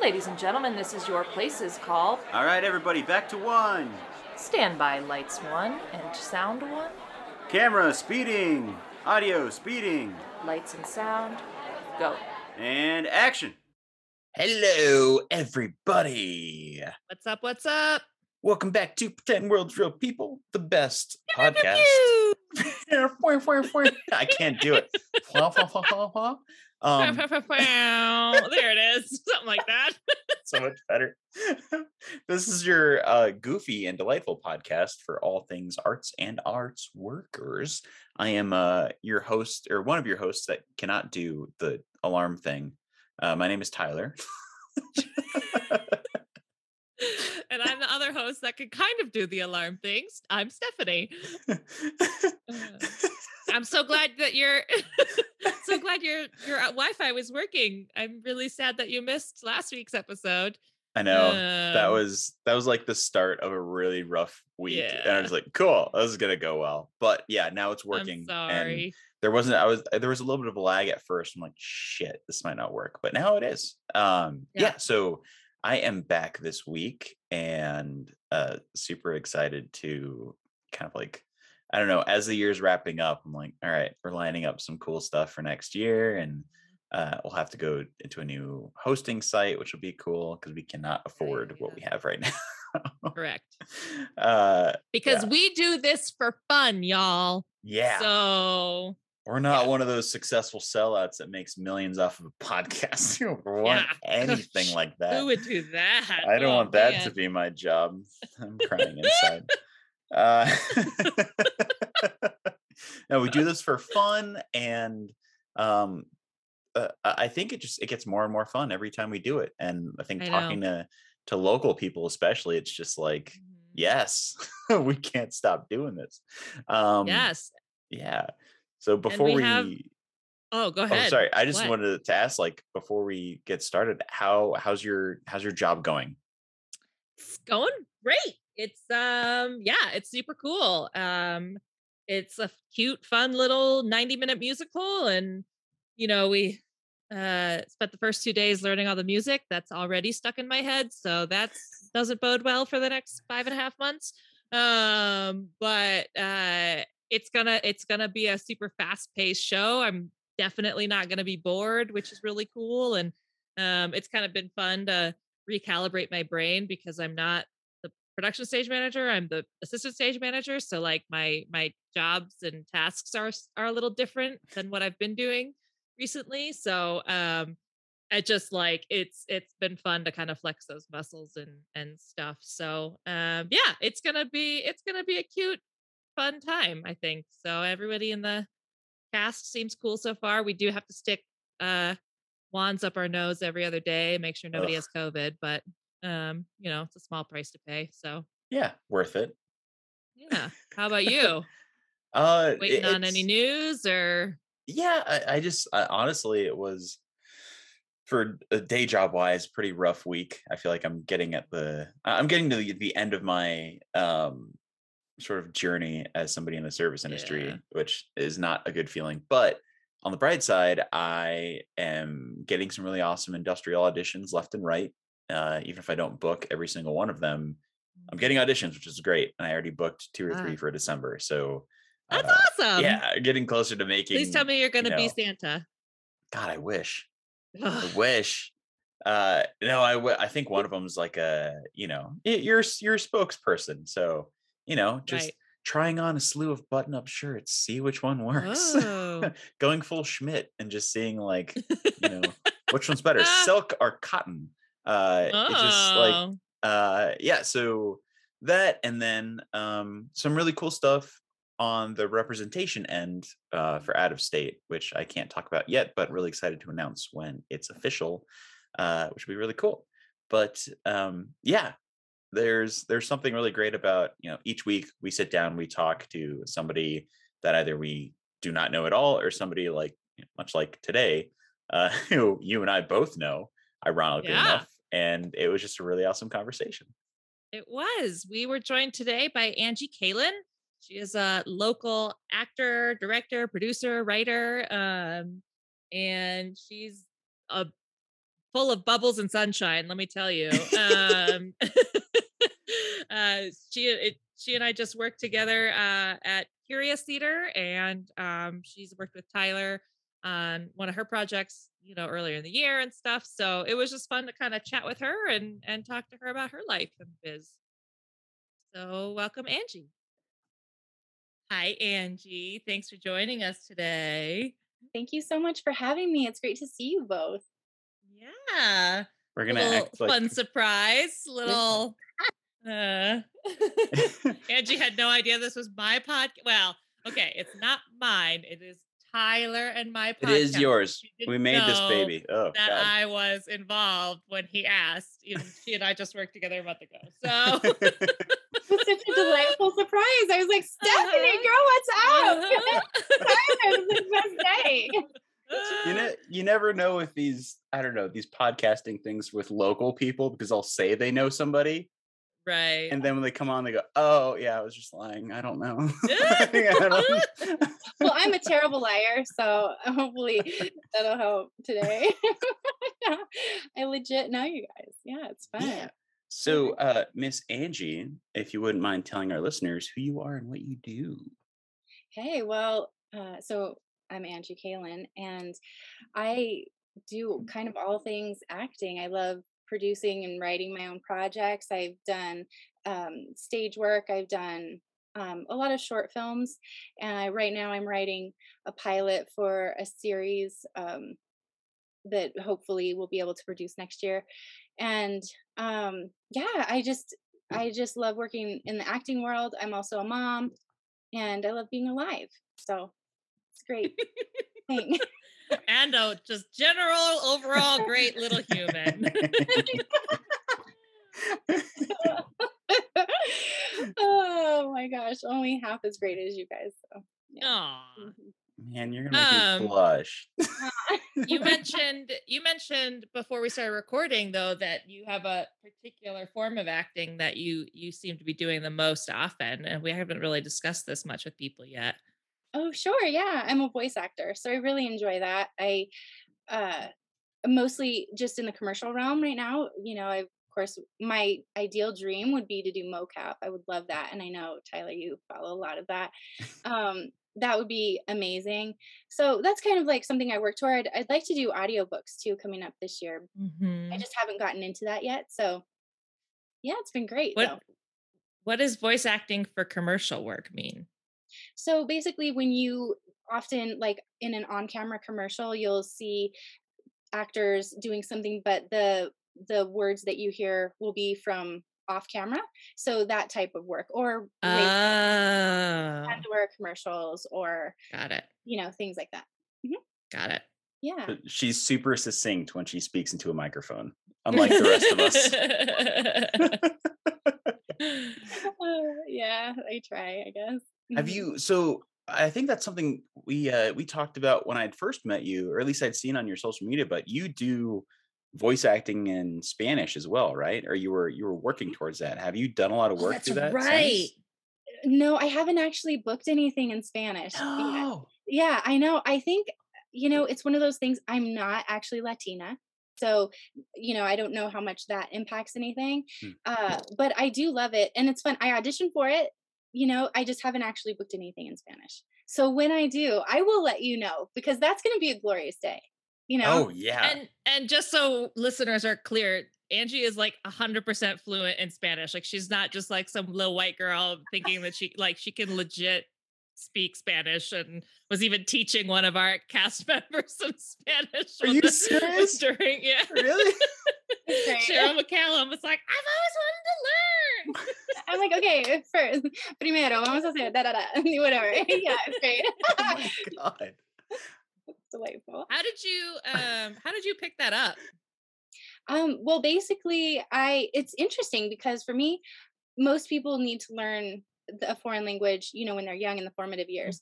Ladies and gentlemen, this is your places call. All right, everybody, back to one. Stand by lights one and sound one. Camera speeding. Audio speeding. Lights and sound. Go. And action. Hello, everybody. What's up? What's up? Welcome back to Pretend World's Real People, the best podcast. I can't do it. Um, there it is. Something like that. so much better. this is your uh, goofy and delightful podcast for all things arts and arts workers. I am uh, your host, or one of your hosts that cannot do the alarm thing. Uh, my name is Tyler. And I'm the other host that can kind of do the alarm things. I'm Stephanie. Uh, I'm so glad that you're so glad your your Wi-Fi was working. I'm really sad that you missed last week's episode. I know that Um, was that was like the start of a really rough week, and I was like, "Cool, this is gonna go well." But yeah, now it's I'm working. And sorry. there wasn't. I was there was a little bit of a lag at first. I'm like, "Shit, this might not work," but now it is. Um, yeah. Yeah. So I am back this week, and uh, super excited to kind of like. I don't know. As the year's wrapping up, I'm like, all right, we're lining up some cool stuff for next year, and uh, we'll have to go into a new hosting site, which will be cool because we cannot afford what we have right now. Correct. uh, Because Yeah. we do this for fun, y'all. yeah, So we're not yeah. one of those successful sellouts that makes millions off of a podcast. We don't want Yeah. anything like that. who would do that? I don't Oh, want that man. to be my job. I'm crying inside. Uh, no, we do this for fun, and um, uh, I think it just it gets more and more fun every time we do it. And I think I know. talking to to local people, especially, it's just like, Mhm. yes, we can't stop doing this. Um, Yes. yeah. So before we we, have- Oh, go oh ahead. sorry, I just What? wanted to ask, like, before we get started, how how's your how's your job going? it's going great. It's um yeah, it's super cool. Um it's a cute, fun little 90 minute musical. And you know, we uh spent the first two days learning all the music that's already stuck in my head. So that's doesn't bode well for the next five and a half months. Um, but uh it's gonna it's gonna be a super fast paced show. I'm definitely not gonna be bored, which is really cool. And um it's kind of been fun to recalibrate my brain because I'm not the production stage manager. I'm the assistant stage manager. So like my my jobs and tasks are are a little different than what I've been doing recently. So um I just like it's it's been fun to kind of flex those muscles and and stuff. So um yeah, it's gonna be it's gonna be a cute, fun time, I think. So everybody in the cast seems cool so far. We do have to stick uh wands up our nose every other day, make sure nobody Ugh. has COVID, but um, you know, it's a small price to pay. So Yeah, worth it. yeah. How about you? Uh, Waiting on any news or yeah i, I just I, honestly it was for a day job wise pretty rough week i feel like i'm getting at the i'm getting to the, the end of my um sort of journey as somebody in the service industry Yeah. which is not a good feeling but on the bright side i am getting some really awesome industrial auditions left and right uh, even if i don't book every single one of them i'm getting auditions which is great and i already booked two or Ah. three for december so That's uh, awesome. yeah getting closer to making Please tell me you're gonna be know, Santa. god i wish. I wish. Uh, no, I w- I think one of them is like a, you know, you're you're a spokesperson, so you know, just Right. trying on a slew of button-up shirts, see which one works. Oh. Going full Schmidt and just seeing like, you know, which one's better, silk or cotton. Uh, it's just like, Oh. uh, yeah. So that, and then um, some really cool stuff on the representation end uh, for out of state, which I can't talk about yet, but really excited to announce when it's official, uh, which will be really cool. But um, yeah, there's there's something really great about you know each week we sit down we talk to somebody that either we do not know at all or somebody like much like today uh, who you and I both know ironically Yeah. enough and it was just a really awesome conversation It was. We were joined today by Angie Kalin. She is a local actor, director, producer, writer, um, and she's a full of bubbles and sunshine. Let me tell you. Um, uh, she it, she and I just worked together uh, at Curious Theater, and um, she's worked with Tyler on one of her projects, you know, earlier in the year and stuff. So it was just fun to kind of chat with her and and talk to her about her life and biz. So welcome, Angie. Hi, Angie. Thanks for joining us today. Thank you so much for having me. It's great to see you both. Yeah. We're gonna little act like fun surprise. Little uh Angie had no idea this was my podcast. Well, okay, it's not mine. It is Tyler and my podcast. It is yours. We made this baby. Oh That god. I was involved when he asked. Even she and I just worked together a month ago. So It was such a delightful surprise. I was like, Stephanie, Uh-huh. girl, what's up? Tyler, this is the best day. you know, you never know with these. I don't know these podcasting things with local people because I'll say they know somebody, right. and then when they come on, they go, "Oh yeah, I was just lying. I don't know." Yeah. I don't- Well, I'm a terrible liar, so hopefully that'll help today. I legit know you guys. Yeah, it's fun. Yeah. So, uh, Miss Angie, if you wouldn't mind telling our listeners who you are and what you do. Hey, well, uh, so I'm Angie Kalin, and I do kind of all things acting. I love producing and writing my own projects. I've done um, stage work. I've done um, a lot of short films, and I, right now I'm writing a pilot for a series um, that hopefully we'll be able to produce next year. And um, yeah, I just I just love working in the acting world. I'm also a mom, and I love being alive. So it's great. thing. And a just general overall great little human. oh my gosh, only half as great as you guys. So yeah. Aw. Mhm. Man, you're gonna make Um, me blush. you mentioned you mentioned before we started recording though that you have a particular form of acting that you you seem to be doing the most often and we haven't really discussed this much with people yet Oh, sure. Yeah, I'm a voice actor, so I really enjoy that. I uh mostly just in the commercial realm right now. You know, I of course my ideal dream would be to do mocap. I would love that, and I know Tyler, you follow a lot of that. Um, that would be amazing. So that's kind of like something I work toward. I'd like to do audiobooks too coming up this year. Mm-hmm. I just haven't gotten into that yet. So yeah, it's been great. what though. what does voice acting for commercial work mean So basically, when you often like in an on-camera commercial, you'll see actors doing something, but the the words that you hear will be from off camera. So that type of work, or radio oh and/or commercials, or got it you know things like that. got it Yeah. But She's super succinct when she speaks into a microphone, unlike the rest of us. Uh, yeah, I try. I guess. Have Mhm. you? So I think that's something we uh, we talked about when I'd first met you, or at least I'd seen on your social media. But you do voice acting in Spanish as well, right? Or you were you were working towards that. Have you done a lot of Oh, work that's through that? since? right No, I haven't actually booked anything in Spanish. No. yeah i know i think you know it's one of those things i'm not actually latina so you know i don't know how much that impacts anything Hmm. uh but i do love it and it's fun i auditioned for it you know i just haven't actually booked anything in spanish so when i do i will let you know because that's going to be a glorious day you know Oh yeah. and and just so listeners are clear angie is like 100% fluent in spanish like she's not just like some little white girl thinking that she like she can legit speak spanish and was even teaching one of our cast members some spanish Are you the- serious? during yeah really? Cheryl mccallum was like i've always wanted to learn. I'm like okay first primero vamos a hacer da da da whatever. Yeah it's great. Oh my god. It's delightful. How did you um how did you pick that up? Um, well, basically, I it's interesting because for me, most people need to learn the, a foreign language, you know, when they're young in the formative years.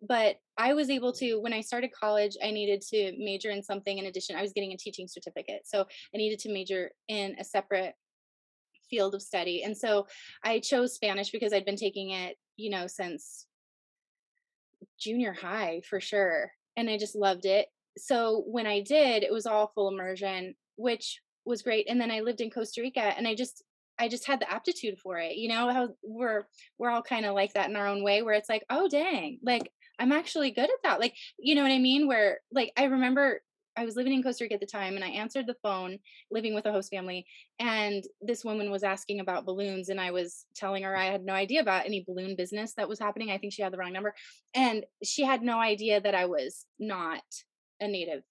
But I was able to when I started college, I needed to major in something in addition. I was getting a teaching certificate, so I needed to major in a separate field of study. And so I chose Spanish because I'd been taking it, you know, since junior high for sure. And I just loved it. So when I did, it was all full immersion which was great. And then I lived in Costa Rica and I just I just had the aptitude for it. You know, how we're we're all kind of like that in our own way where it's like, oh dang, like I'm actually good at that. Like, you know what I mean? Where like I remember I was living in Costa Rica at the time and I answered the phone living with a host family and this woman was asking about balloons and I was telling her I had no idea about any balloon business that was happening. I think she had the wrong number and she had no idea that I was not a native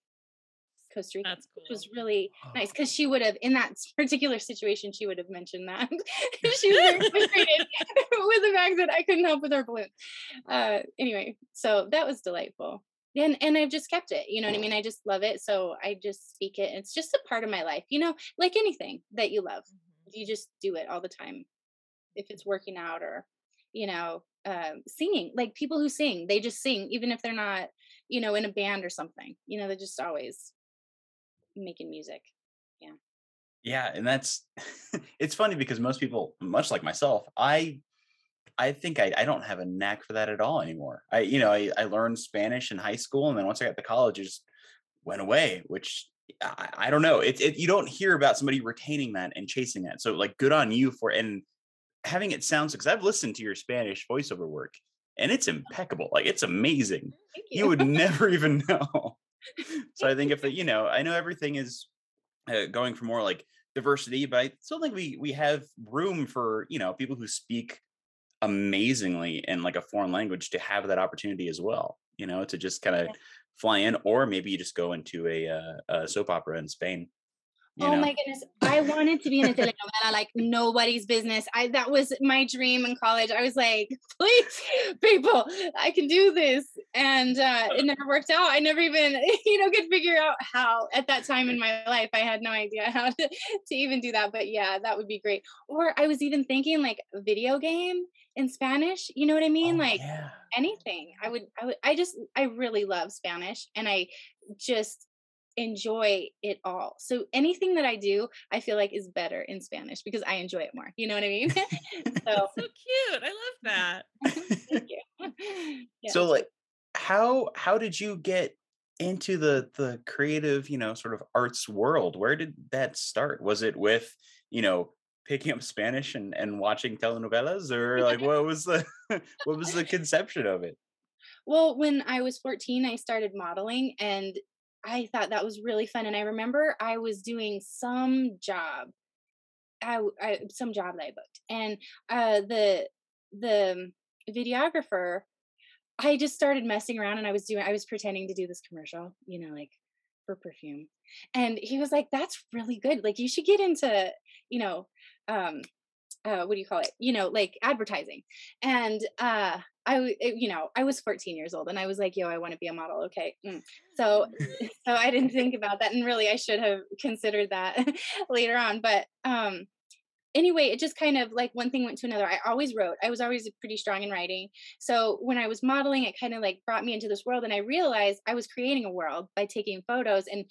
Costa Rica, That's cool. which was really nice because she would have, in that particular situation, she would have mentioned that. she was very frustrated with the fact that I couldn't help with her balloon. Uh, anyway, so that was delightful. And and I've just kept it. You know what I mean? I just love it. So I just speak it. It's just a part of my life. You know, like anything that you love, Mhm. you just do it all the time. If it's working out or, you know, um, singing, like people who sing, they just sing, even if they're not, you know, in a band or something. You know, they're just always making music. yeah. Yeah, and that's it's funny because most people much like myself i i think I, I don't have a knack for that at all anymore. I you know I, I learned spanish in high school and then once i got to college it just went away which i, I don't know. It, it you don't hear about somebody retaining that and chasing that. So like good on you for and having it sound because i've listened to your spanish voiceover work and it's impeccable like it's amazing. Thank you. would never even know. So I think if the, you know, I know everything is uh, going for more like diversity, but I still think we we have room for you know people who speak amazingly in like a foreign language to have that opportunity as well. You know, to just kind of Yeah. fly in, or maybe you just go into a, uh, a soap opera in Spain. You oh know? my goodness. I wanted to be in a telenovela like nobody's business. I that was my dream in college. I was like, please, people, I can do this. And uh it never worked out. I never even, you know, could figure out how at that time in my life. I had no idea how to, to even do that. But yeah, that would be great. Or I was even thinking like video game in Spanish. You know what I mean? Oh, like yeah. anything. I would I would I just I really love Spanish and I just enjoy it all. So anything that I do, I feel like is better in Spanish because I enjoy it more. You know what I mean? so so cute. I love that. thank you. Yeah, so like how how did you get into the the creative you know sort of arts world? Where did that start? Was it with you know picking up spanish and and watching telenovelas? Or like what was the what was the conception of it? Well, when I was 14, I started modeling and I thought that was really fun. And I remember I was doing some job, I some job that I booked, and uh, the the videographer, I just started messing around and I was doing, I was pretending to do this commercial, you know, like for perfume, and he was like, "That's really good. Like you should get into, you know, um, uh, what do you call it? You know, like advertising." And uh, I, you know, I was 14 years old and I was like, yo, I want to be a model. Okay. Mm. So, so I didn't think about that. And really, I should have considered that later on. But, um, anyway, it just kind of like one thing went to another. I always wrote, I was always pretty strong in writing. So when I was modeling, it kind of like brought me into this world. And I realized I was creating a world by taking photos and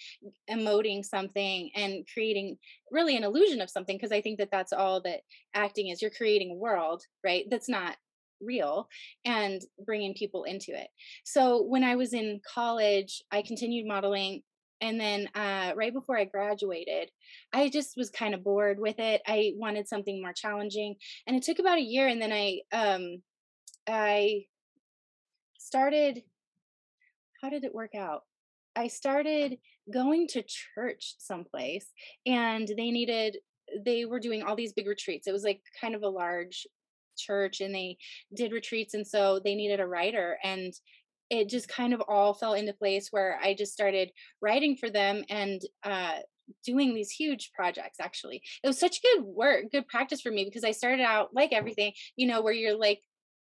emoting something and creating really an illusion of something. Cause I think that that's all that acting is. You're creating a world, right? That's not real and bringing people into it. So when I was in college, I continued modeling. And then uh, right before I graduated, I just was kind of bored with it. I wanted something more challenging, and it took about a year. And then I, um, I started. How did it work out? I started going to church someplace, and they needed. They were doing all these big retreats. It was like kind of a large church and they did retreats and so they needed a writer and it just kind of all fell into place where I just started writing for them and uh doing these huge projects actually. It was such good work good practice for me because i started out like everything you know where you're like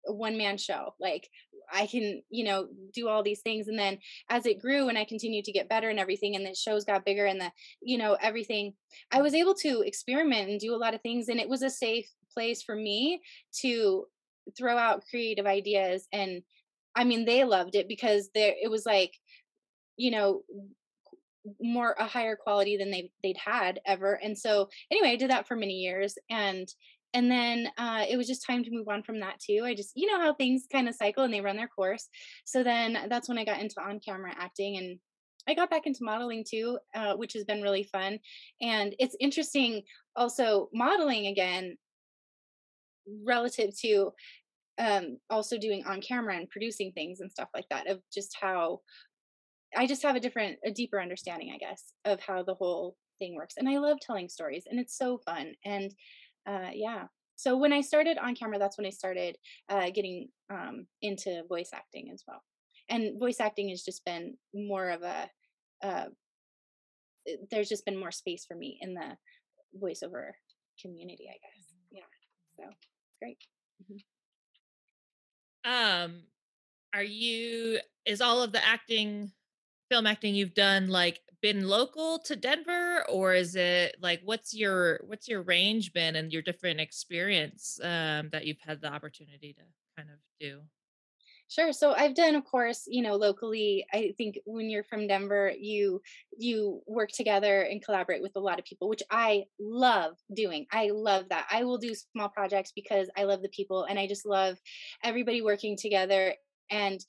a one man show like i can you know do all these things and then as it grew and i continued to get better and everything and the shows got bigger and the you know everything i was able to experiment and do a lot of things and it was a safe place for me to throw out creative ideas and i mean they loved it because there it was like you know more a higher quality than they they'd had ever and so anyway i did that for many years and and then uh, it was just time to move on from that too i just you know how things kind of cycle and they run their course so then that's when i got into on camera acting and I got back into modeling too, uh, which has been really fun. And it's interesting also modeling again relative to um, also doing on camera and producing things and stuff like that of just how I just have a different, a deeper understanding, I guess, of how the whole thing works. And I love telling stories and it's so fun. And uh, yeah. So when I started on camera, that's when I started uh, getting um, into voice acting as well. And voice acting has just been more of a, uh, there's just been more space for me in the voiceover community, I guess. Yeah. So great. Mm-hmm. Um, are you, is all of the acting, film acting you've done like been local to Denver or is it like what's your what's your range been and your different experience um, that you've had the opportunity to kind of do? Sure. So I've done, of course, you know, locally. I think when you're from Denver, you you work together and collaborate with a lot of people, which I love doing. I love that. I will do small projects because I love the people and I just love everybody working together. And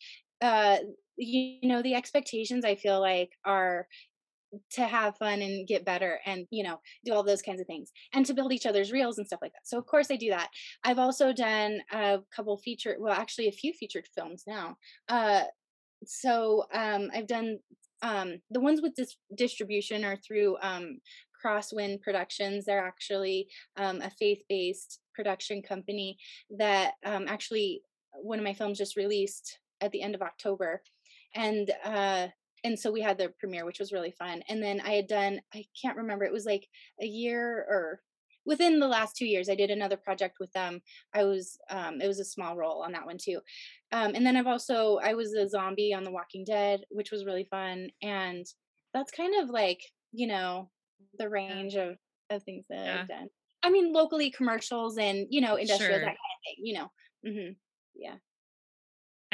uh, you know, the expectations I feel like are to have fun and get better and you know do all those kinds of things and to build each other's reels and stuff like that. So of course i do that. I've also done a couple featured well actually a few featured films now. Uh so um i've done um the ones with this distribution are through um crosswind productions. They're actually um, a faith-based production company that um, actually one of my films just released at the end of october. And uh and so we had the premiere which was really fun and then i had done i can't remember it was like a year or within the last two years i did another project with them i was um, it was a small role on that one too um, and then i've also i was a zombie on the walking dead which was really fun and that's kind of like you know the range of of things that yeah. i've done i mean locally commercials and you know industrial sure. that kind of thing you know mm-hmm. yeah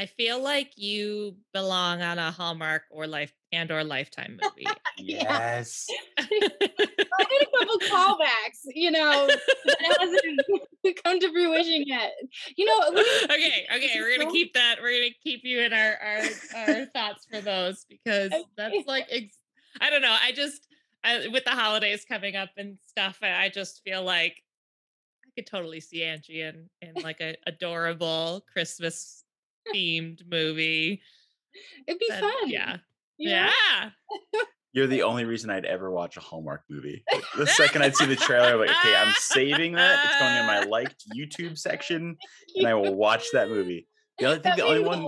I feel like you belong on a Hallmark or life and or Lifetime movie. yes. I did a couple callbacks, you know, that hasn't come to fruition yet. You know, okay, okay, we're gonna keep that. We're gonna keep you in our our, our thoughts for those because that's like ex- I don't know. I just I, with the holidays coming up and stuff, I just feel like I could totally see Angie in in like a adorable Christmas themed movie. It'd be fun. Yeah. Yeah. You're the only reason I'd ever watch a Hallmark movie. The second I'd see the trailer, I'm like, okay, I'm saving that. It's going in my liked YouTube section, and I will watch that movie. The only thing, the only one.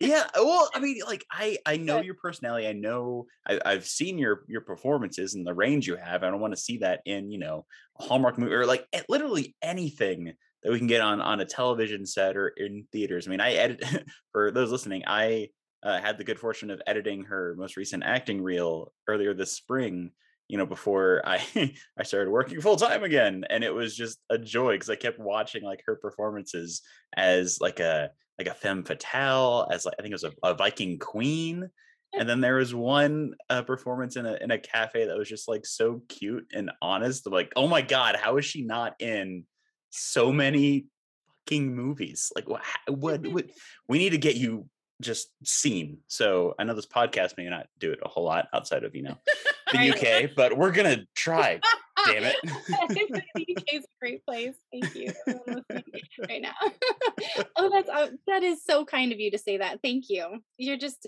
Yeah, well, I mean, like I, I know your personality. I know I, have seen your your performances and the range you have. I don't want to see that in you know a Hallmark movie or like literally anything that we can get on on a television set or in theaters. I mean, I edit for those listening. I uh, had the good fortune of editing her most recent acting reel earlier this spring. You know, before I I started working full time again, and it was just a joy because I kept watching like her performances as like a like a femme fatale, as like I think it was a, a Viking queen, and then there was one uh, performance in a in a cafe that was just like so cute and honest. Like, oh my god, how is she not in so many fucking movies. Like what, what, what we need to get you just seen. So I know this podcast may not do it a whole lot outside of, you know, the UK, but we're to try. Damn it. the UK is a great place. Thank you. right now. oh, that's uh, that is so kind of you to say that. Thank you. You're just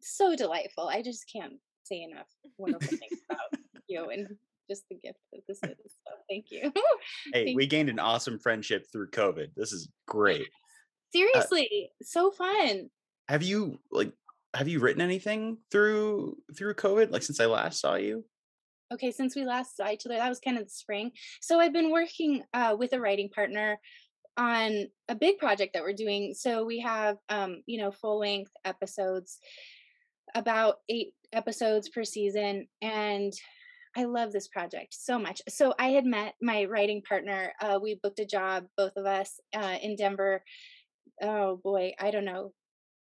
so delightful. I just can't say enough wonderful things about you and just the gift that this is. So thank you. hey, thank we gained an awesome friendship through COVID. This is great. Uh Seriously, uh, so fun. Have you like have you written anything through through COVID like since I last saw you? Okay, since we last saw each other, that was kind of the spring. So I've been working uh, with a writing partner on a big project that we're doing. So we have, um, you know, full length episodes, about eight episodes per season, and I love this project so much. So I had met my writing partner. Uh, we booked a job, both of us, uh, in Denver. Oh boy, I don't know,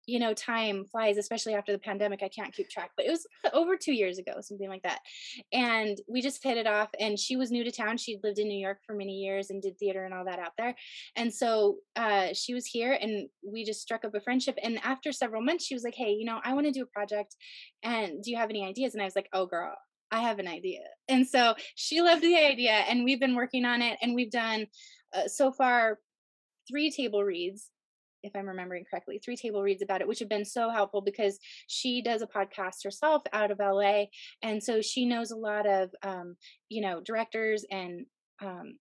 you know, time flies, especially after the pandemic. I can't keep track, but it was over two years ago, something like that. And we just hit it off. And she was new to town. She'd lived in New York for many years and did theater and all that out there. And so uh, she was here and we just struck up a friendship. And after several months, she was like, Hey, you know, I want to do a project. And do you have any ideas? And I was like, Oh, girl, I have an idea. And so she loved the idea. And we've been working on it. And we've done uh, so far three table reads if I'm remembering correctly, three table reads about it, which have been so helpful because she does a podcast herself out of LA. And so she knows a lot of, um, you know, directors and um,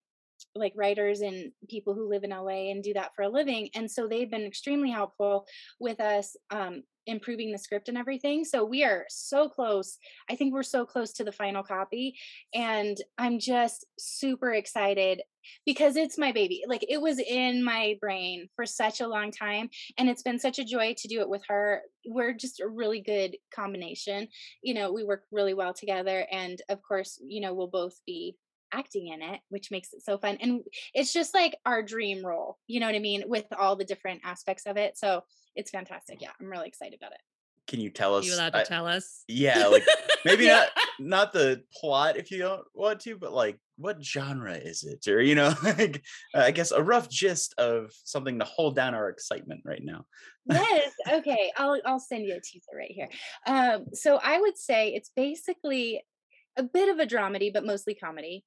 like writers and people who live in LA and do that for a living. And so they've been extremely helpful with us um, improving the script and everything. So we are so close. I think we're so close to the final copy. And I'm just super excited because it's my baby. Like it was in my brain for such a long time. And it's been such a joy to do it with her. We're just a really good combination. You know, we work really well together. And of course, you know, we'll both be acting in it, which makes it so fun. And it's just like our dream role, you know what I mean, with all the different aspects of it. So it's fantastic. Yeah, I'm really excited about it. Can you tell us? you allowed to I- tell us? yeah, like maybe Yeah. not not the plot if you don't want to, but like what genre is it, or you know, like I guess a rough gist of something to hold down our excitement right now. yes okay i'll i'll send you a teaser right here um so i would say it's basically a bit of a dramedy but mostly comedy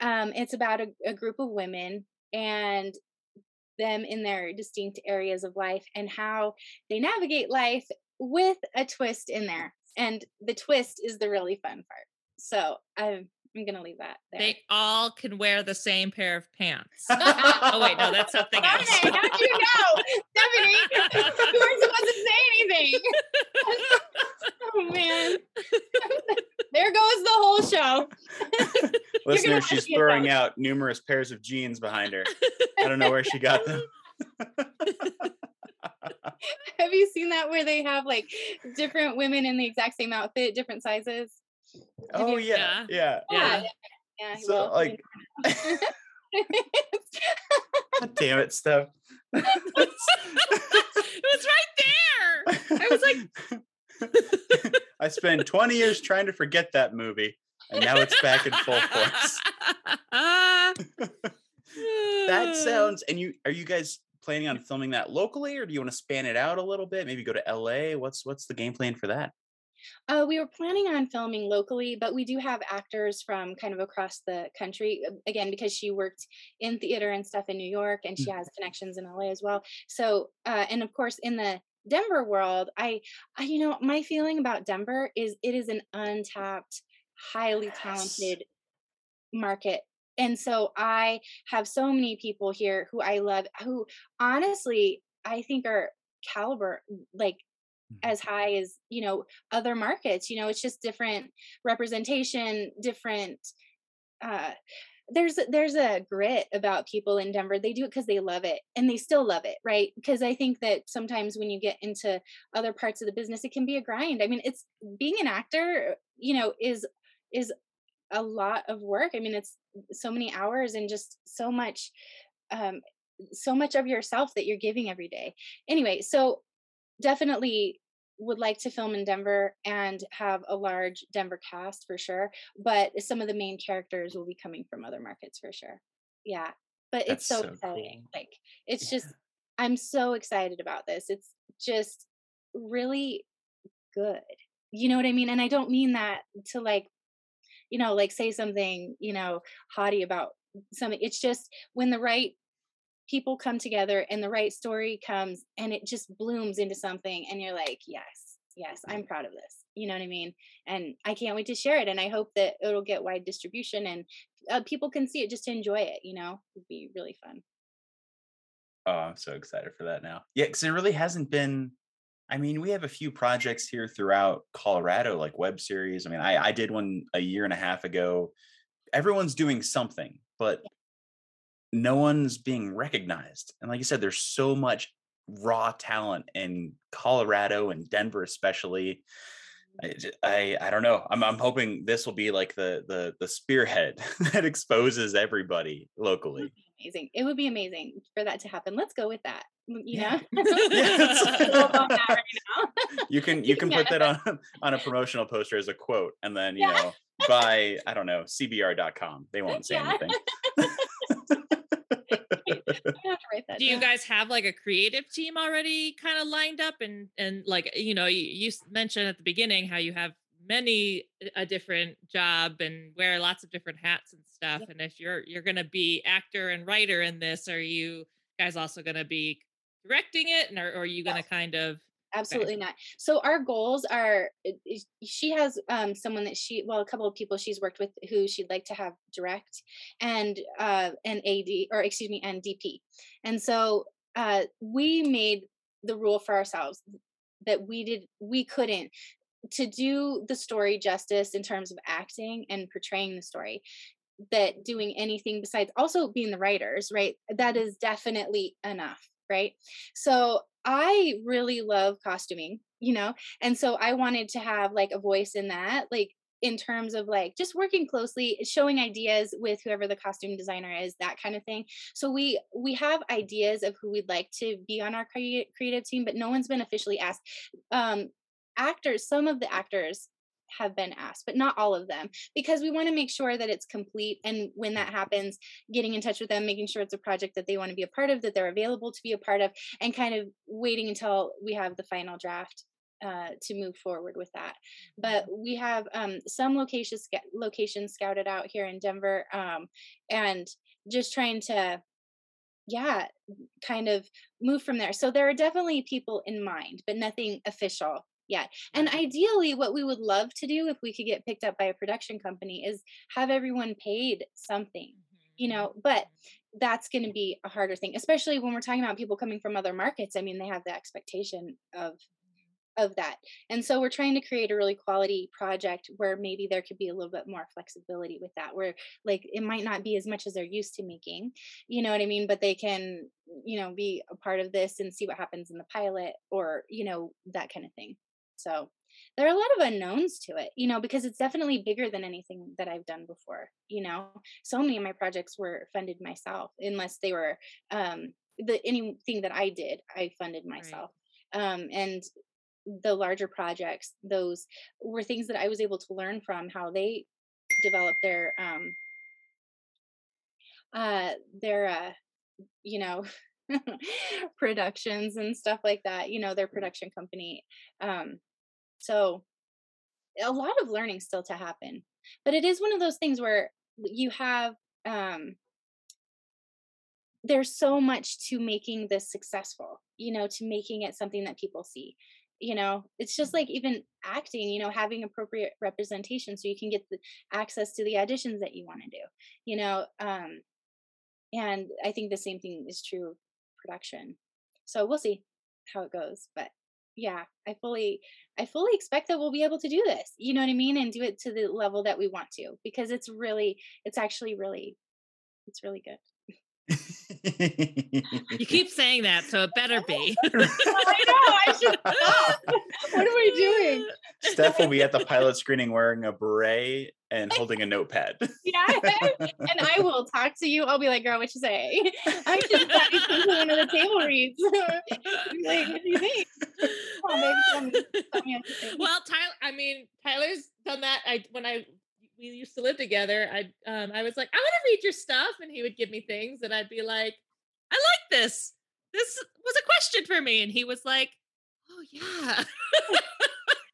um it's about a, a group of women and them in their distinct areas of life and how they navigate life with a twist in there and the twist is the really fun part so i'm i'm gonna leave that there They all can wear the same pair of pants. oh wait, no, that's something else. How'd you know? Stephanie, you weren't supposed to say anything. oh man. There goes the whole show. Listener, she's throwing those. out numerous pairs of jeans behind her. I don't know where she got them. Have you seen that where they have like different women in the exact same outfit, different sizes? Have Oh you- yeah, yeah. Yeah. Yeah. So well, like, God damn it, Steph. it was right there. I was like, I spent 20 years trying to forget that movie, and now it's back in full force. That sounds. And you are you guys planning on filming that locally, or do you want to span it out a little bit? Maybe go to LA. What's what's the game plan for that? Uh, we were planning on filming locally, but we do have actors from kind of across the country. uh, Again, because she worked in theater and stuff in New York, and she has connections in LA as well. So, uh, and of course, in the Denver world, I, I, you know, my feeling about Denver is it is an untapped, highly Yes. talented market. And so I have so many people here who I love, who honestly I think are caliber like Mhm. as high as you know other markets you know it's just different representation different uh there's there's a grit about people in Denver they do it because they love it and they still love it right? Because I think that sometimes when you get into other parts of the business it can be a grind. I mean it's being an actor you know is is a lot of work. I mean it's so many hours and just so much um so much of yourself that you're giving every day. Anyway so definitely would like to film in Denver and have a large Denver cast for sure. But some of the main characters will be coming from other markets for sure. Yeah. But That's it's so, so exciting. cool. Like it's Yeah. just I'm so excited about this. It's just really good. You know what I mean? And I don't mean that to like, you know, like say something, you know, haughty about something. It's just when the right people come together and the right story comes and it just blooms into something and you're like yes yes i'm proud of this you know what i mean and i can't wait to share it and i hope that it'll get wide distribution and uh, people can see it just to enjoy it you know it'd be really fun Oh, I'm so excited for that now. Yeah, because it really hasn't been. I mean, we have a few projects here throughout Colorado, like web series. I mean, I, I did one a year and a half ago. Everyone's doing something, but no one's being recognized. And like you said, there's so much raw talent in Colorado and Denver, especially. Mm-hmm. I I don't know. I'm I'm hoping this will be like the the the spearhead that exposes everybody locally. amazing. It would be amazing for that to happen. Let's go with that. You know, Yes. Let's go on that right. You can you can put that on on a promotional poster as a quote, and then you Yeah. know by I don't know cbr.com. They won't say Yeah. anything. I have to write that Do you guys have like a creative team already kind of lined up? And and like you know you, you mentioned at the beginning how you have many uh, a different job and wear lots of different hats and stuff. And if you're you're going to be actor and writer in this are you guys also going to be directing it? And are, are you going to kind of absolutely not. So our goals are she has um someone that she well a couple of people she's worked with who she'd like to have direct and uh an ad or excuse me and dp and so uh we made the rule for ourselves that we did we couldn't to do the story justice in terms of acting and portraying the story that doing anything besides also being the writers right? That is definitely enough right? So i really love costuming you know and so i wanted to have like a voice in that like in terms of like just working closely showing ideas with whoever the costume designer is that kind of thing. So we we have ideas of who we'd like to be on our crea- creative team but no one's been officially asked. Um actors some of the actors have been asked but not all of them because we want to make sure that it's complete and when that happens getting in touch with them making sure it's a project that they want to be a part of that they're available to be a part of and kind of waiting until we have the final draft uh, to move forward with that. But we have um, some locations locations scouted out here in denver um, and just trying to yeah kind of move from there. So there are definitely people in mind but nothing official yet and ideally what we would love to do if we could get picked up by a production company is have everyone paid something you mm-hmm. know but mm-hmm. that's going to be a harder thing especially when we're talking about people coming from other markets i mean they have the expectation of mm-hmm. of that and so we're trying to create a really quality project where maybe there could be a little bit more flexibility with that where like it might not be as much as they're used to making you know what i mean but they can you know be a part of this and see what happens in the pilot or you know that kind of thing so there are a lot of unknowns to it you know because it's definitely bigger than anything that i've done before you know? So many of my projects were funded myself unless they were um the anything that i did i funded myself. Um and the larger projects those were things that i was able to learn from how they develop their um uh their uh you know productions and stuff like that you know their production company um so a lot of learning still to happen but it is one of those things where you have um there's so much to making this successful you know to making it something that people see you know? It's just like even acting you know having appropriate representation so you can get the access to the auditions that you want to do you know um and i think the same thing is true of production. So we'll see how it goes but yeah i fully i fully expect that we'll be able to do this you know what i mean and do it to the level that we want to because it's really it's actually really it's really good. You keep saying that so it better be. I know i should stop. What are we doing? Steph will be at the pilot screening wearing a beret and holding a notepad. yeah and i will talk to you i'll be like girl what you say? I just thought you to one of the table reads. Like what do you think Come on, tell me, tell me what you think. well tyler i mean tyler's done that i when i we used to live together i um i was like i want to read your stuff and he would give me things and i'd be like i like this this was a question for me and he was like oh yeah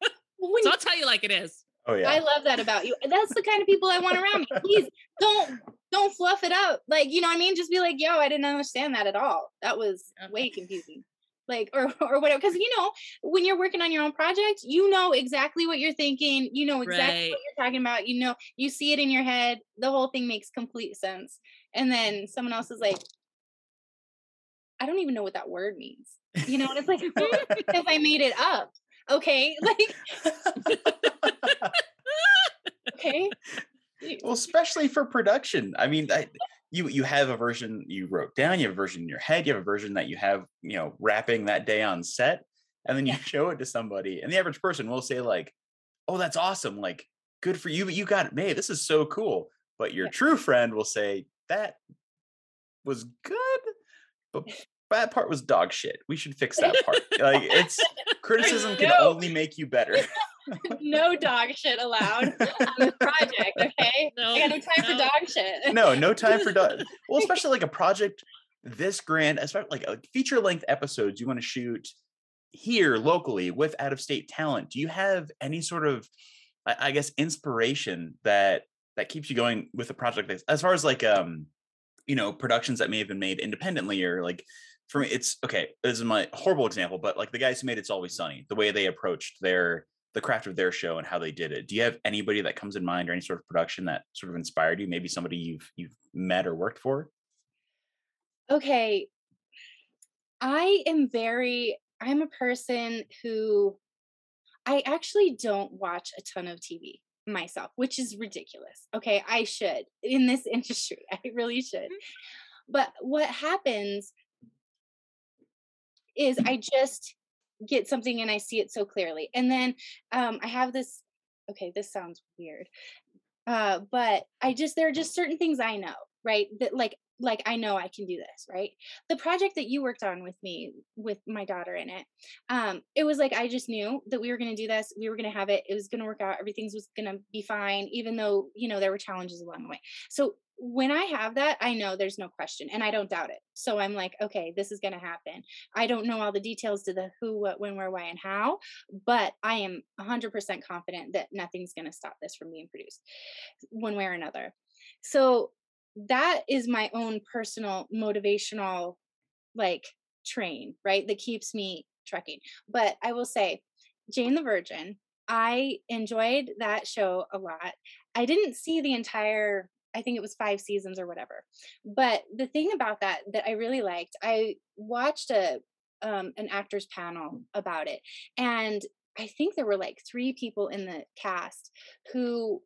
When so i'll tell you like it is Oh yeah. I love that about you. That's the kind of people I want around me. Please don't don't fluff it up. Like, you know what I mean? Just be like, yo, I didn't understand that at all. That was way confusing. Like, or or whatever. Because you know, when you're working on your own project, you know exactly what you're thinking. You know exactly Right. what you're talking about. You know, you see it in your head. The whole thing makes complete sense. And then someone else is like, I don't even know what that word means. You know, and it's like, because I made it up. Okay. Like, okay. well, especially for production. I mean, I, you you have a version you wrote down, you have a version in your head, you have a version that you have, you know, wrapping that day on set, and then you Yeah. show it to somebody, and the average person will say like, oh, that's awesome. Like, good for you, but you got it made. This is so cool. But your Yeah. true friend will say, that was good, but that part was dog shit. We should fix that part. like, it's criticism can No. only make you better. no dog shit allowed on this project. Okay, No, I got no time for dog shit. no, no time for dog. Well, especially like a project this grand, especially like a feature length episodes you want to shoot here locally with out of state talent. Do you have any sort of, I, I guess, inspiration that that keeps you going with a project? As far as like, um, you know, productions that may have been made independently or like. For me, it's okay. This is my horrible example, but like the guys who made "It's Always Sunny," the way they approached their the craft of their show and how they did it. Do you have anybody that comes in mind or any sort of production that sort of inspired you? Maybe somebody you've you've met or worked for? okay i am very i'm a person who i actually don't watch a ton of tv myself which is ridiculous okay i should in this industry i really should mm. but what happens is i just get something and i see it so clearly. And then um i have this okay this sounds weird uh but i just there are just certain things i know right that like like I know I can do this, right? The project that you worked on with me, with my daughter in it, um, it was like I just knew that we were going to do this, we were going to have it, it was going to work out, everything was going to be fine, even though you know there were challenges along the way. So when I have that, I know there's no question, and I don't doubt it. So I'm like, okay, this is going to happen. I don't know all the details to the who, what, when, where, why, and how, but I am 100% confident that nothing's going to stop this from being produced, one way or another. So that is my own personal motivational like train right that keeps me trekking. But i will say jane the virgin i enjoyed that show a lot. I didn't see the entire i think it was five seasons or whatever. But the thing about that that i really liked i watched a um, an actors panel about it and i think there were like three people in the cast who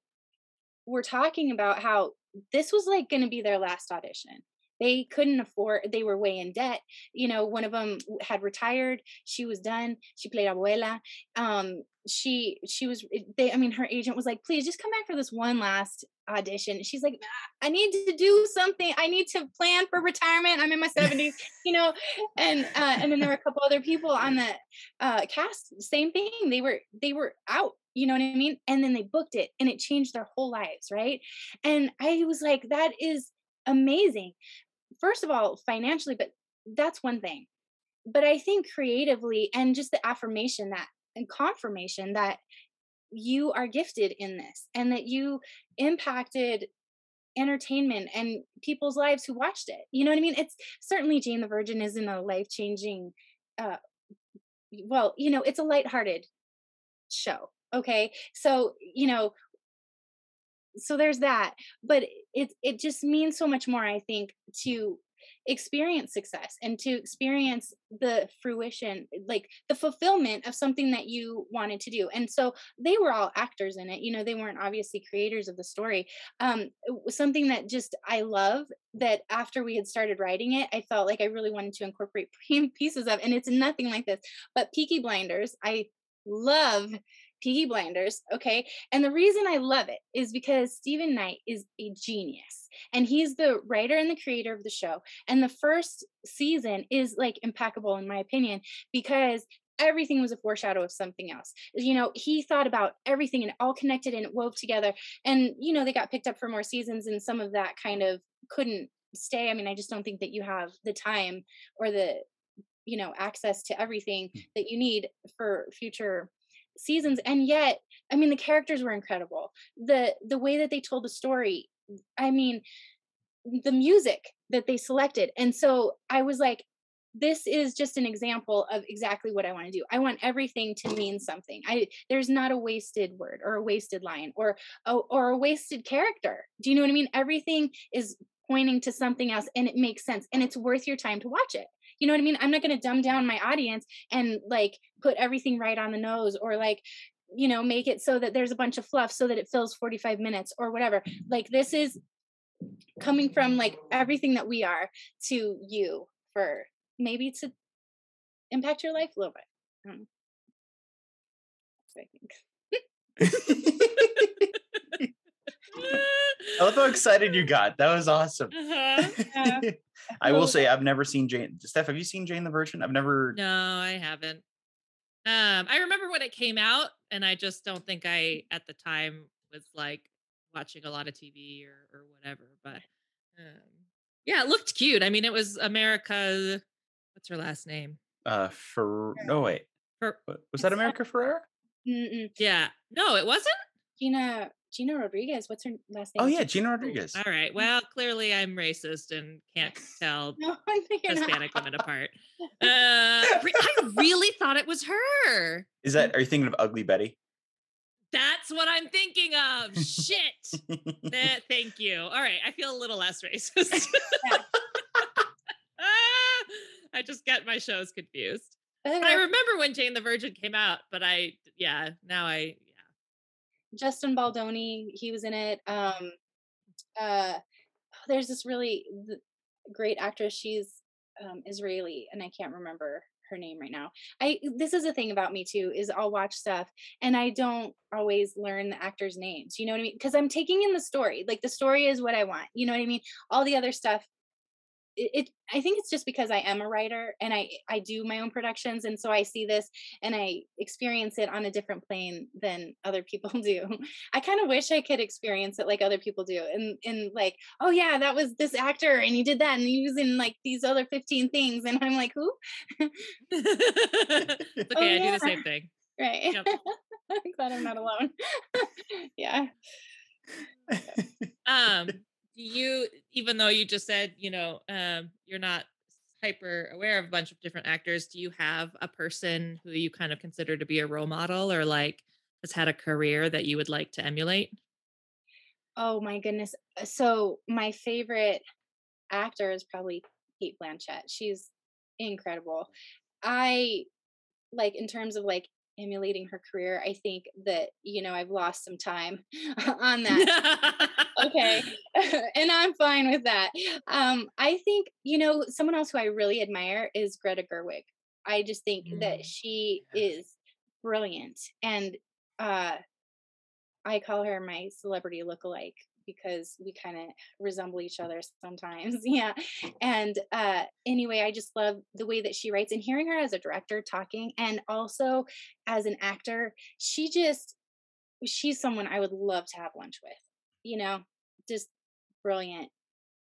were talking about how this was like going to be their last audition. They couldn't afford they were way in debt you know one of them had retired she was done she played abuela um she she was they i mean her agent was like please just come back for this one last audition. She's like i need to do something i need to plan for retirement i'm in my 70s you know and uh and then there were a couple other people on the uh cast same thing they were they were out you know what i mean? And then they booked it and it changed their whole lives right? And i was like that is amazing. First of all financially but that's one thing. But i think creatively and just the affirmation that and confirmation that you are gifted in this and that you impacted entertainment and people's lives who watched it you know what i mean? It's certainly jane the virgin isn't a life changing uh well you know it's a lighthearted show okay so you know so there's that but it it just means so much more i think to experience success and to experience the fruition like the fulfillment of something that you wanted to do and so they were all actors in it you know they weren't obviously creators of the story um something that just i love that after we had started writing it i felt like i really wanted to incorporate pieces of and it's nothing like this but peaky blinders i love Peaky Blinders, okay? And the reason I love it is because Steven Knight is a genius and he's the writer and the creator of the show. And the first season is like impeccable, in my opinion, because everything was a foreshadow of something else. You know, he thought about everything and all connected and wove together. And, you know, they got picked up for more seasons and some of that kind of couldn't stay. I mean, I just don't think that you have the time or the, you know, access to everything hmm. that you need for future seasons and yet i mean the characters were incredible. The the way that they told the story i mean the music that they selected and so i was like this is just an example of exactly what i want to do. I want everything to mean something. I there's not a wasted word or a wasted line or a, or a wasted character. Do you know what i mean? Everything is pointing to something else and it makes sense and it's worth your time to watch it you know what I mean? I'm not going to dumb down my audience and like put everything right on the nose or like, you know, make it so that there's a bunch of fluff so that it fills 45 minutes or whatever. Like this is coming from like everything that we are to you for maybe to impact your life a little bit. What I think. I love how excited you got. That was awesome. Uh-huh. Yeah. I will say I've never seen Jane. Steph, have you seen Jane the Virgin? I've never. No, I haven't. Um, I remember when it came out, and I just don't think I at the time was like watching a lot of TV or or whatever. But um, yeah, it looked cute. I mean, it was America. What's her last name? Uh, for no wait, Her, was that America Ferrera? Mm-mm. yeah, no, it wasn't. Gina Gina Rodriguez. What's her last name? Oh yeah, Gina Rodriguez. All right. Well, clearly I'm racist and can't tell No, you're not. Hispanic women apart. Uh, I really thought it was her. Is that? Are you thinking of Ugly Betty? That's what I'm thinking of. Shit. Eh, thank you. All right. I feel a little less racist. Ah, I just got my shows confused. But But I remember when Jane the Virgin came out, but I, yeah, now I, yeah. Justin Baldoni, he was in it. Um, uh, there's this really great actress. She's um, Israeli, and I can't remember her name right now. I this is a thing about me too is I'll watch stuff and I don't always learn the actors' names. You know what I mean? Because I'm taking in the story. Like the story is what I want. You know what I mean? All the other stuff. It, it I think it's just because I am a writer and I I do my own productions and so I see this and I experience it on a different plane than other people do. I kind of wish I could experience it like other people do and and like, oh yeah, that was this actor and he did that and he was in like these other 15 things and I'm like, who? it's okay. I do the same thing. Right. Yep. I'm glad I'm not alone. yeah. Um, do you, even though you just said, you know, um, you're not hyper aware of a bunch of different actors, do you have a person who you kind of consider to be a role model or like has had a career that you would like to emulate? Oh my goodness. Uh, So my favorite actor is probably Cate Blanchett. She's incredible. I like in terms of like emulating her career, I think that, you know, I've lost some time on that. okay and i'm fine with that um i think you know someone else who i really admire is greta gerwig i just think that Mm. she is brilliant and uh i call her my celebrity lookalike because we kind of resemble each other sometimes yeah and uh anyway i just love the way that she writes and hearing her as a director talking and also as an actor she just she's someone i would love to have lunch with you know just brilliant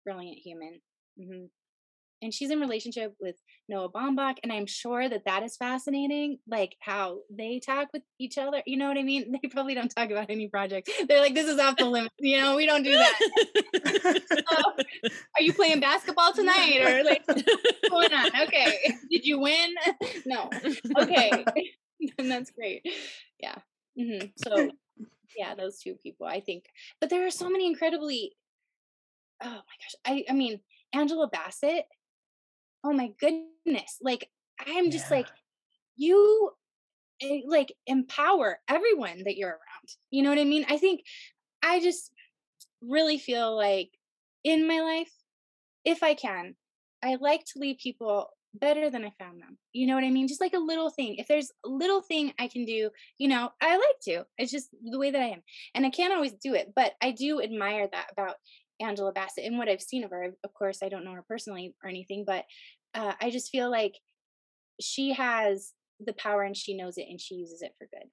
brilliant human hmm and she's in relationship with noah baumbach and i'm sure that that is fascinating like how they talk with each other you know what i mean? They probably don't talk about any project they're like this is off the limit you know? We don't do that. Are you playing basketball tonight or like what's going on? Okay did you win? No. Okay. And that's great. Yeah. Hmm so yeah those two people i think but there are so many incredibly oh my gosh i i mean angela bassett oh my goodness like i'm just Yeah. like you eh, like empower everyone that you're around you know what i mean i think i just really feel like in my life if i can i like to leave people better than i found them you know what i mean just like a little thing if there's a little thing i can do you know i like to it's just the way that i am and i can't always do it but i do admire that about angela bassett and what i've seen of her of course i don't know her personally or anything but uh, i just feel like she has the power and she knows it and she uses it for good.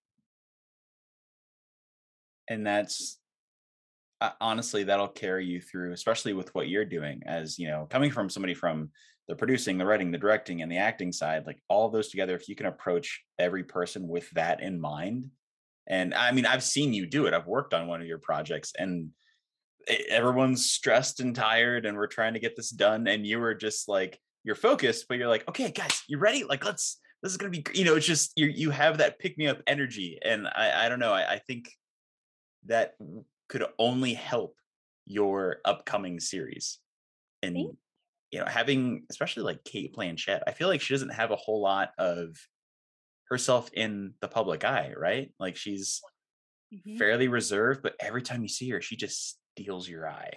And that's uh, honestly that'll carry you through especially with what you're doing as you know coming from somebody from the producing the writing the directing and the acting side like all those together if you can approach every person with that in mind and i mean i've seen you do it i've worked on one of your projects and everyone's stressed and tired and we're trying to get this done and you were just like you're focused but you're like okay guys you ready like let's this is gonna be you know it's just you you have that pick me up energy and i i don't know i, I think that could only help your upcoming series and you know having especially like cate blanchett i feel like she doesn't have a whole lot of herself in the public eye right like she's Mhm. fairly reserved but every time you see her she just steals your eye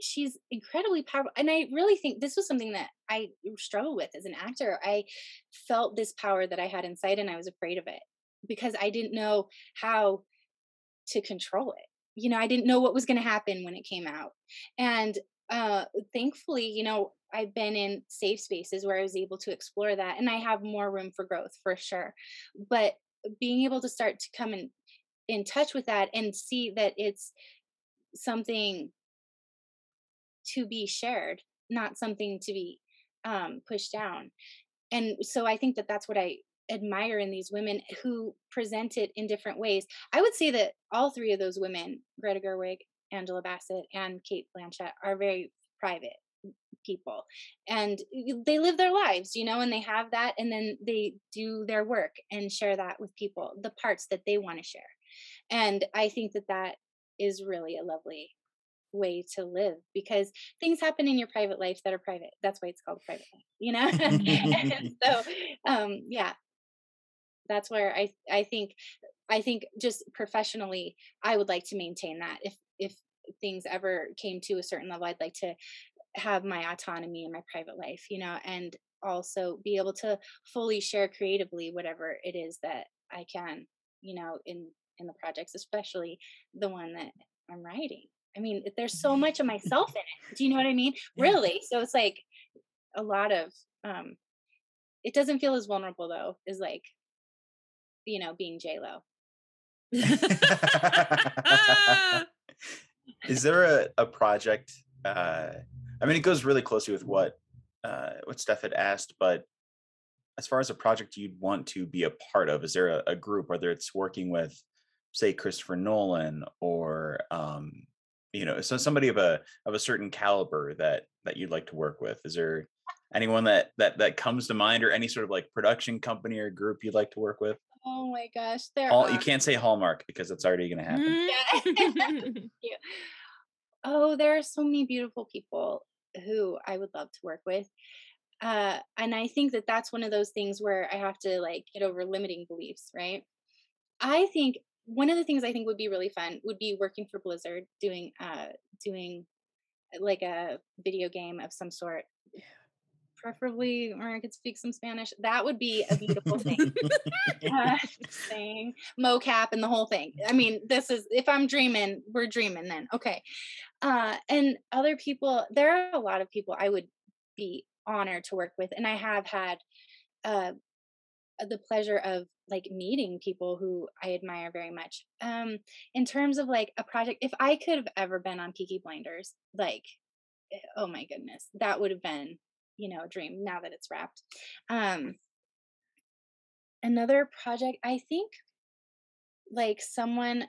she's incredibly powerful and i really think this was something that i struggled with as an actor i felt this power that i had inside and i was afraid of it because I didn't know how to control it. You know, I didn't know what was going to happen when it came out. And uh thankfully, you know, I've been in safe spaces where I was able to explore that and I have more room for growth for sure. But being able to start to come in in touch with that and see that it's something to be shared, not something to be um, pushed down. And so I think that that's what I admire in these women who present it in different ways. I would say that all three of those women, Greta Gerwig, Angela Bassett, and Cate Blanchett, are very private people and they live their lives you know and they have that and then they do their work and share that with people the parts that they want to share and i think that that is really a lovely way to live because things happen in your private life that are private. That's why it's called private life you know? So um yeah. That's where i i think i think just professionally i would like to maintain that. If if things ever came to a certain level i'd like to have my autonomy in my private life you know and also be able to fully share creatively whatever it is that i can you know in in the projects especially the one that i'm writing. I mean there's so much of myself in it. Do you know what i mean? Really? So it's like a lot of um it doesn't feel as vulnerable though as like you know being j lo is there a, a project uh I mean, it goes really closely with what uh, what Steph had asked, but as far as a project you'd want to be a part of, is there a, a group, whether it's working with, say, Christopher Nolan or um, you know, so somebody of a of a certain caliber that that you'd like to work with? Is there anyone that that that comes to mind, or any sort of like production company or group you'd like to work with? Oh my gosh, there All, are. you can't say Hallmark because it's already going to happen. Yeah. Yeah. Oh, there are so many beautiful people who I would love to work with. Uh, and I think that that's one of those things where I have to like get over limiting beliefs, right? I think one of the things I think would be really fun would be working for Blizzard, doing uh doing like a video game of some sort. Preferably, or I could speak some Spanish. That would be a beautiful thing. uh, saying mocap and the whole thing. I mean, this is if I'm dreaming, we're dreaming then. Okay. Uh, and other people, there are a lot of people I would be honored to work with, and I have had uh, the pleasure of like meeting people who I admire very much. Um, in terms of like a project, if I could have ever been on Peaky Blinders, like, eh, oh my goodness, that would have been, you know, a dream. Now that it's wrapped. Um, another project, I think, like someone.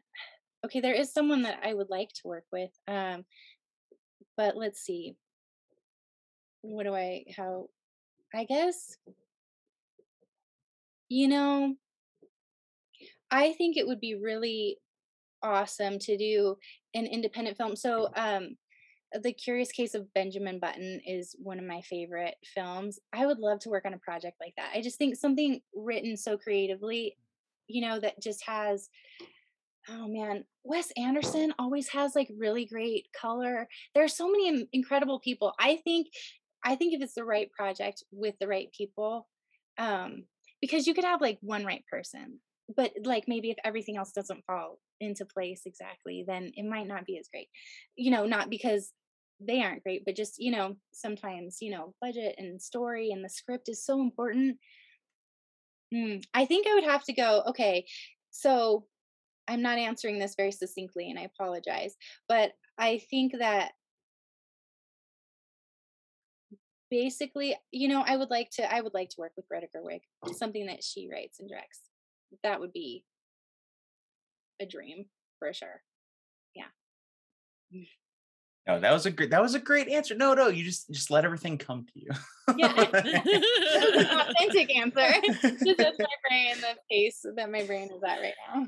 Okay, there is someone that I would like to work with. Um, but let's see. What do I? How? I guess you know, I think it would be really awesome to do an independent film. So, um, The Curious Case of Benjamin Button is one of my favorite films. I would love to work on a project like that. I just think something written so creatively, you know, that just has oh man, Wes Anderson always has like really great color. There are so many incredible people. I think I think if it's the right project with the right people, um, because you could have like one right person but like maybe if everything else doesn't fall into place exactly then it might not be as great you know not because they aren't great but just you know sometimes you know budget and story and the script is so important mm, i think i would have to go okay so i'm not answering this very succinctly and i apologize but i think that basically, you know, I would like to I would like to work with Greta Gerwig, something that she writes and directs. That would be a dream for sure. Yeah. No, that was a great that was a great answer. No, no, you just just let everything come to you. Yeah. Authentic answer. Just that's my brain, the pace that my brain is at right now.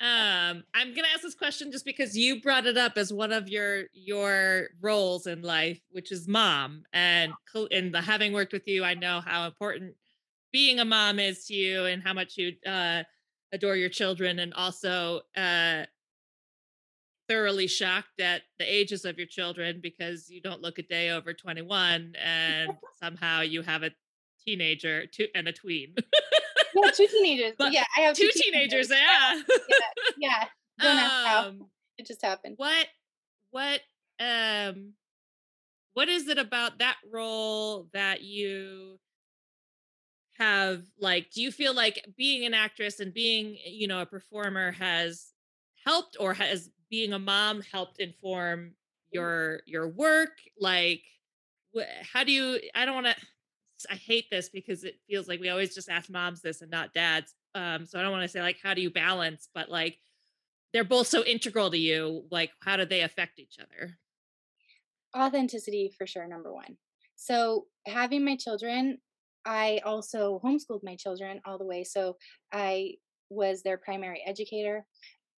um i'm gonna ask this question just because you brought it up as one of your your roles in life which is mom and and the, having worked with you i know how important being a mom is to you and how much you uh adore your children and also uh thoroughly shocked at the ages of your children because you don't look a day over 21 and somehow you have a teenager to, and a tween yeah, two teenagers. But yeah, I have two teenagers. Yeah. Yeah, don't ask how. um, It just happened. what what um what is it about that role that you have like do you feel like being an actress and being you know a performer has helped or has being a mom helped inform your your work? Like how do you i don't want to i hate this because it feels like we always just ask moms this and not dads um so i don't want to say like how do you balance but like they're both so integral to you like how do they affect each other? Authenticity for sure number one. So having my children i also homeschooled my children all the way so i was their primary educator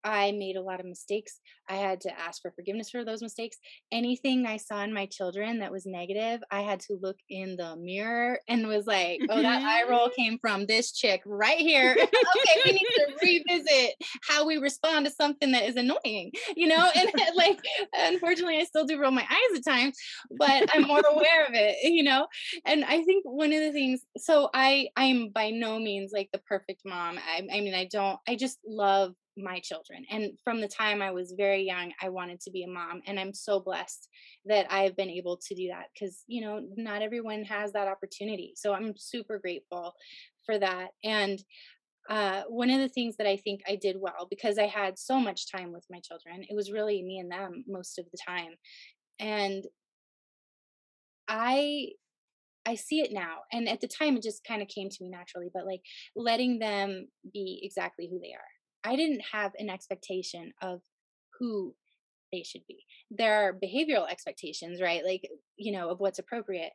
i made a lot of mistakes i had to ask for forgiveness for those mistakes anything i saw in my children that was negative i had to look in the mirror and was like oh that eye roll came from this chick right here. Okay we need to revisit how we respond to something that is annoying you know? And like unfortunately i still do roll my eyes at times but i'm more aware of it you know? And i think one of the things so i i'm by no means like the perfect mom i, I mean i don't i just love my children and from the time i was very young i wanted to be a mom and i'm so blessed that i've been able to do that because you know not everyone has that opportunity so i'm super grateful for that and uh, one of the things that I think I did well because I had so much time with my children, it was really me and them most of the time. And I I see it now. And at the time it just kind of came to me naturally, but like letting them be exactly who they are. I didn't have an expectation of who they should be. There are behavioral expectations, right? Like, you know, of what's appropriate.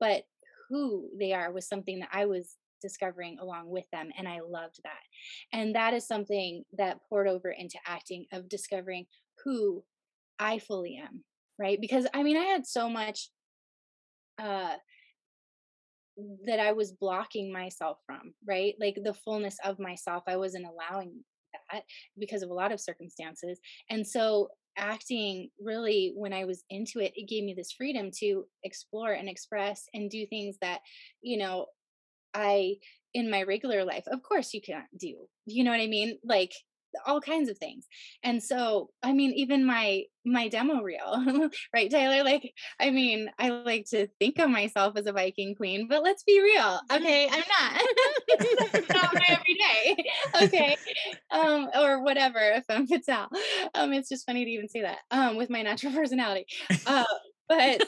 But who they are was something that I was discovering along with them. And I loved that. And that is something that poured over into acting of discovering who I fully am, right? Because I mean, I had so much uh that I was blocking myself from, right? Like the fullness of myself, I wasn't allowing that because of a lot of circumstances. And so acting really when I was into it, it gave me this freedom to explore and express and do things that, you know, I in my regular life, of course you can't do. You know what I mean? Like all kinds of things. And so i mean even my my demo reel right tyler like i mean i like to think of myself as a viking queen but let's be real okay? I'm not. Not my everyday okay? Um or whatever if i'm Patel. um it's just funny to even say that um with my natural personality. Uh but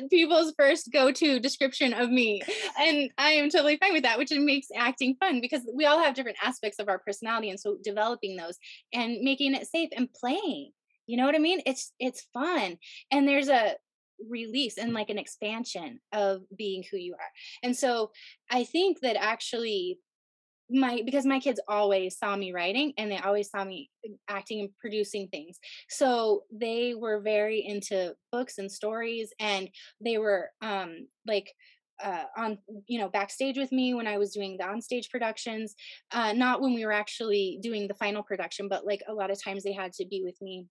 not people's first go-to description of me. And i am totally fine with that which makes acting fun because we all have different aspects of our personality and so developing those and making it safe and playing you know what i mean? It's it's fun. And there's a release and like an expansion of being who you are. And so i think that actually my because my kids always saw me writing and they always saw me uh, acting and producing things so they were very into books and stories and they were um like uh, on you know backstage with me when I was doing the onstage productions, uh, not when we were actually doing the final production, but like a lot of times they had to be with me.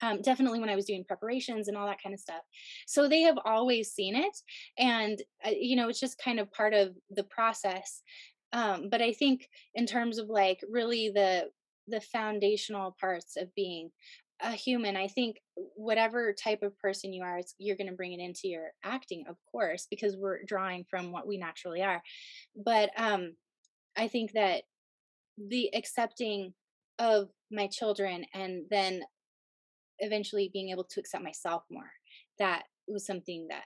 Um, definitely when I was doing preparations and all that kind of stuff. So they have always seen it, and uh, you know it's just kind of part of the process um, but i think in terms of like really the the foundational parts of being a human i think whatever type of person you are you're going to bring it into your acting of course because we're drawing from what we naturally are. But um i think that the accepting of my children and then eventually being able to accept myself more that was something that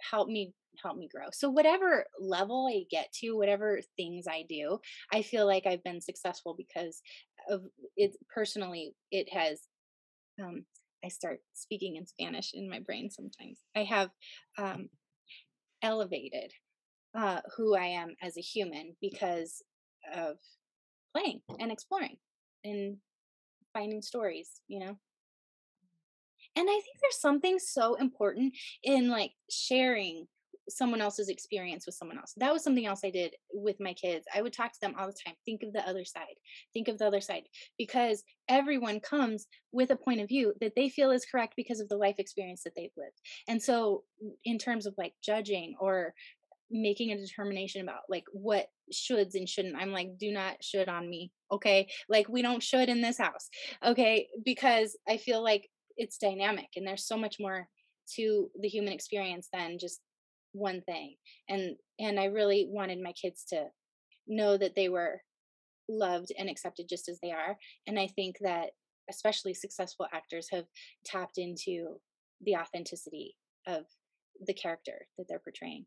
helped me help me grow. So whatever level I get to, whatever things I do, I feel like I've been successful because of it personally it has um I start speaking in Spanish in my brain sometimes. I have um elevated uh who I am as a human because of playing and exploring and finding stories, you know. And I think there's something so important in like sharing someone else's experience with someone else. That was something else I did with my kids. I would talk to them all the time. Think of the other side. Think of the other side. Because everyone comes with a point of view that they feel is correct because of the life experience that they've lived. And so, in terms of like judging or making a determination about like what shoulds and shouldn't i'm like do not should on me okay like we don't should in this house okay because i feel like it's dynamic and there's so much more to the human experience than just one thing and and i really wanted my kids to know that they were loved and accepted just as they are and i think that especially successful actors have tapped into the authenticity of the character that they're portraying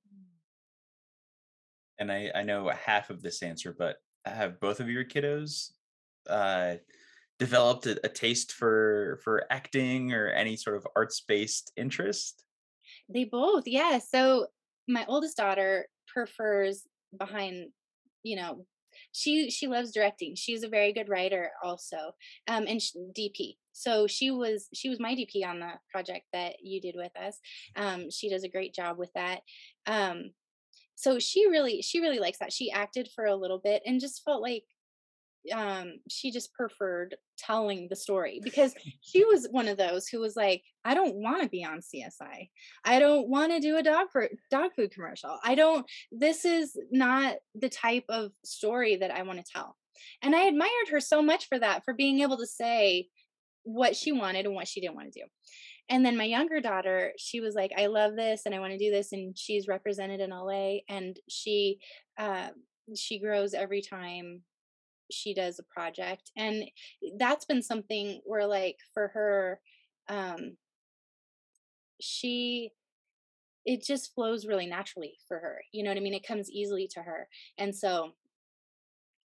and I, I know half of this answer, but have both of your kiddos uh, developed a, a taste for for acting or any sort of arts based interest? They both, yeah. So my oldest daughter prefers behind, you know, she she loves directing. She's a very good writer also, um, and she, DP. So she was she was my DP on the project that you did with us. Um, she does a great job with that. Um, so she really she really likes that she acted for a little bit and just felt like um she just preferred telling the story because she was one of those who was like i don't want to be on csi i. Don't want to do a dog for dog food commercial. I don't this is not the type of story that i want to tell. And i admired her so much for that for being able to say what she wanted and what she didn't want to do. And then my younger daughter she was like i love this and i want to do this and she's represented in la and she uh, she grows every time she does a project and that's been something where like for her um she it just flows really naturally for her you know what i mean it comes easily to her and so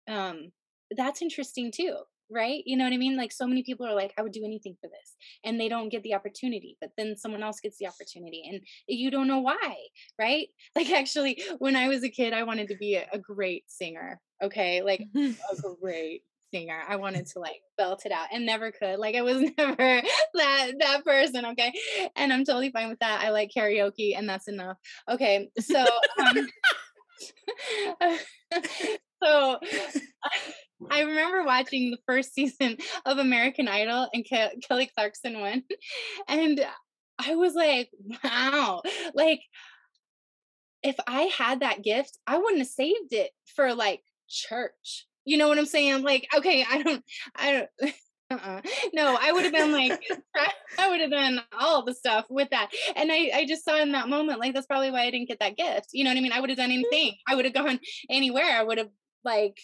um that's interesting too right? You know what I mean? Like so many people are like, I would do anything for this, and they don't get the opportunity, but then someone else gets the opportunity, and you don't know why, right? Like actually, when I was a kid, I wanted to be a, a great singer. Okay, like a great singer. I wanted to like belt it out and never could. Like I was never that that person. Okay, and I'm totally fine with that. I like karaoke, and that's enough. Okay, so. Um, so I remember watching the first season of American Idol and Ke- Kelly Clarkson won. And I was like, wow, like if I had that gift, I wouldn't have saved it for like church. You know what I'm saying? Like, okay, I don't, I don't. Uh-uh. No, I would have been like, I would have done all the stuff with that. And I, I just saw in that moment, like, that's probably why I didn't get that gift. You know what I mean? I would have done anything. I would have gone anywhere. I would have like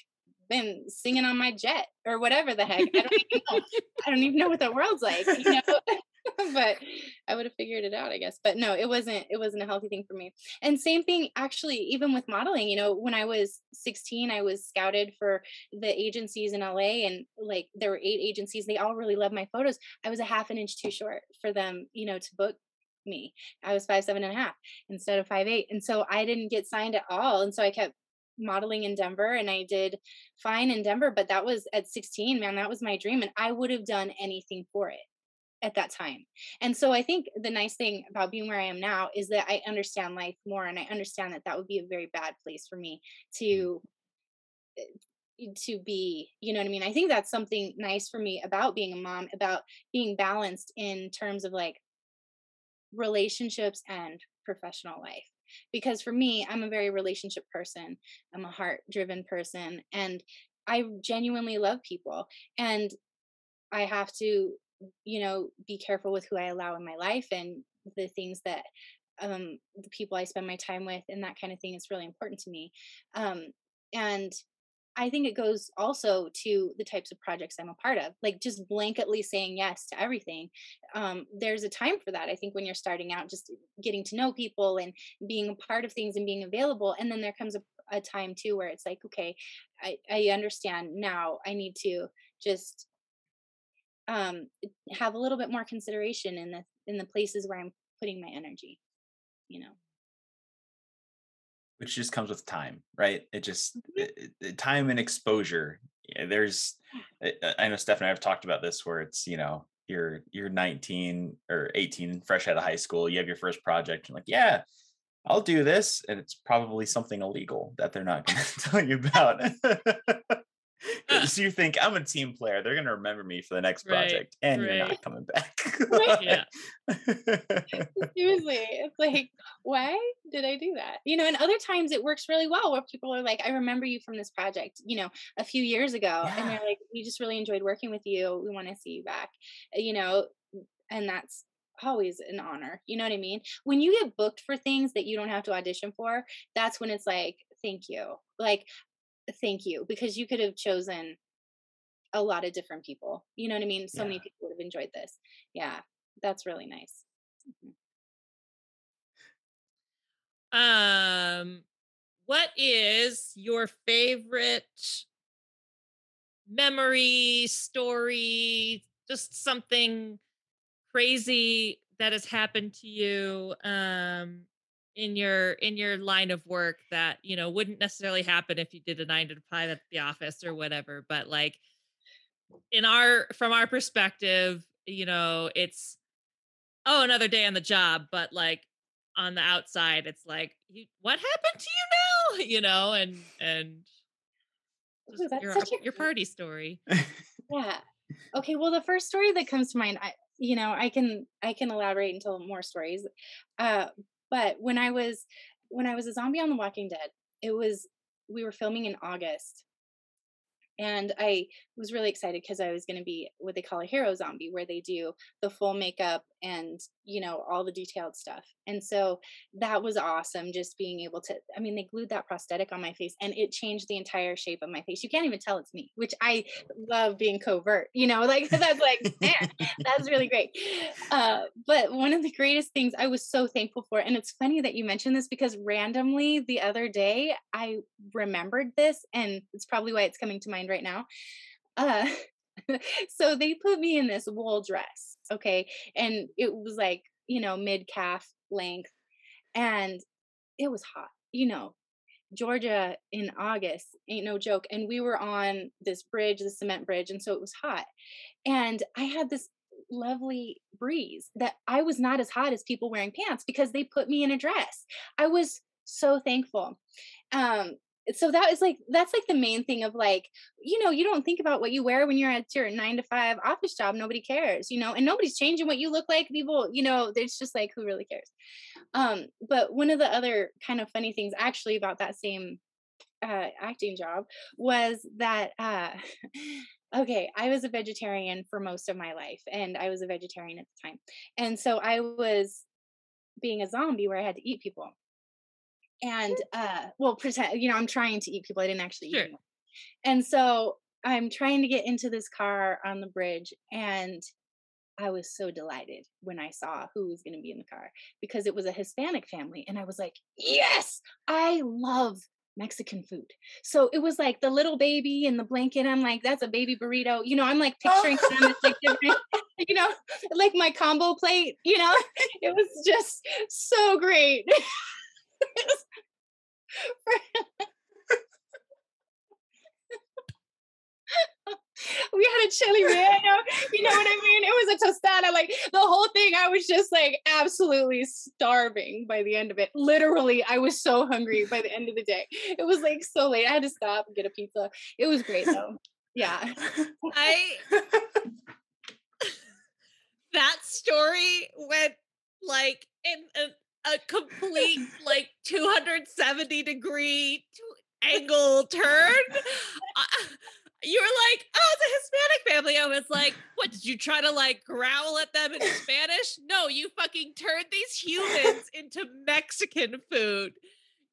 been singing on my jet or whatever the heck. I don't even know. I don't even know what the world's like, you know. but I would have figured it out, I guess. But no, it wasn't it wasn't a healthy thing for me. And same thing actually even with modeling, you know, when I was 16, I was scouted for the agencies in LA and like there were eight agencies. They all really loved my photos. I was a half an inch too short for them, you know, to book me. I was five seven and a half instead of five eight. And so I didn't get signed at all. And so I kept modeling in Denver and I did fine in Denver, but that was at 16, man, that was my dream. And I would have done anything for it at that time. And so I think the nice thing about being where I am now is that I understand life more and I understand that that would be a very bad place for me mm. to eh, to be you know what i mean i think that's something nice for me about being a mom about being balanced in terms of like relationships and professional life because for me i'm a very relationship person i'm a heart driven person and i genuinely love people and i have to you know be careful with who i allow in my life and the things that um the people i spend my time with and that kind of thing is really important to me um and I think it goes also to the types of projects I'm a part of, like just blanketly saying yes to everything. Um, there's a time for that. I think when you're starting out, just getting to know people and being a part of things and being available. And then there comes a, a time too where it's like, okay, I, I understand now. I need to just um, have a little bit more consideration in the in the places where I'm putting my energy. You know which just comes with time, right? It just mm-hmm. it, time and exposure. Yeah, there's, I know Steph and I have talked about this where it's you know you're you're 19 or 18, fresh out of high school, you have your first project, and like yeah, I'll do this, and it's probably something illegal that they're not going to tell you about. Because you think I'm a team player, they're gonna remember me for the next Right, project, and you're not coming back. Yeah. Seriously, it's like, why did I do that? You know, and other times it works really well where people are like, I remember you from this project, you know, a few years ago. And Yeah. they're like, we just really enjoyed working with you. We want to see you back, uh, you know, and that's always an honor. You know what I mean? When you get booked for things that you don't have to audition for, that's when it's like, thank you. Like, thank you, because you could have chosen a lot of different people. You know what I mean? So many people would have enjoyed this. Yeah, that's really nice. Mhm. Um, what is your favorite memory, story, just something crazy that has happened to you um in your in your line of work that, you know, wouldn't necessarily happen if you did a 9 to 5 at the office or whatever, but like in our from our perspective, you know, it's oh, another day on the job, but like on the outside, it's like, you, what happened to you now? You know, and and Ooh, that's your such a your party story. Yeah. Okay. Well, the first story that comes to mind, I, you know, I can I can elaborate and tell more stories. Uh, but when I was when I was a zombie on The Walking Dead, it was we were filming in August, and I was really excited because I was going to be what they call a hero zombie, where they do the full makeup and you know all the detailed stuff. And so that was awesome, just being able to. I mean, they glued that prosthetic on my face, and it changed the entire shape of my face. You can't even tell it's me, which I love being covert. You know, like that's like that's really great. Uh, but one of the greatest things I was so thankful for, and it's funny that you mentioned this because randomly the other day I remembered this, and it's probably why it's coming to mind right now. Uh, so they put me in this wool dress, okay, and it was like you know mid calf length, and it was hot, you know. Georgia in August ain't no joke. And we were on this bridge, the cement bridge, and so it was hot. And I had this lovely breeze that I was not as hot as people wearing pants because they put me in a dress. I was so thankful. Um so that is like that's like the main thing of like you know you don't think about what you wear when you're at your nine to five office job nobody cares you know and nobody's changing what you look like people you know it's just like who really cares. Um but one of the other kind of funny things actually about that same uh acting job was that uh okay i was a vegetarian for most of my life and i was a vegetarian at the time and so i was being a zombie where i had to eat people and uh well pretend you know i'm trying to eat people i didn't actually Sure. eat them and so i'm trying to get into this car on the bridge and i was so delighted when i saw who was going to be in the car because it was a hispanic family and i was like yes! I love mexican food. So it was like the little baby in the blanket i'm like that's a baby burrito you know i'm like picturing them as like different you know like my combo plate you know? It was just so great we had a chili relleno, you know what I mean? It was a tostada, like the whole thing. I was just like absolutely starving by the end of it. Literally, I was so hungry by the end of the day. It was like so late. I had to stop and get a pizza. It was great though. Yeah. I that story went like in a, a complete like 270 degree angle turn. Uh, you were like, oh, it's a Hispanic family. I was like, what did you try to like growl at them in Spanish? No, you fucking turned these humans into Mexican food.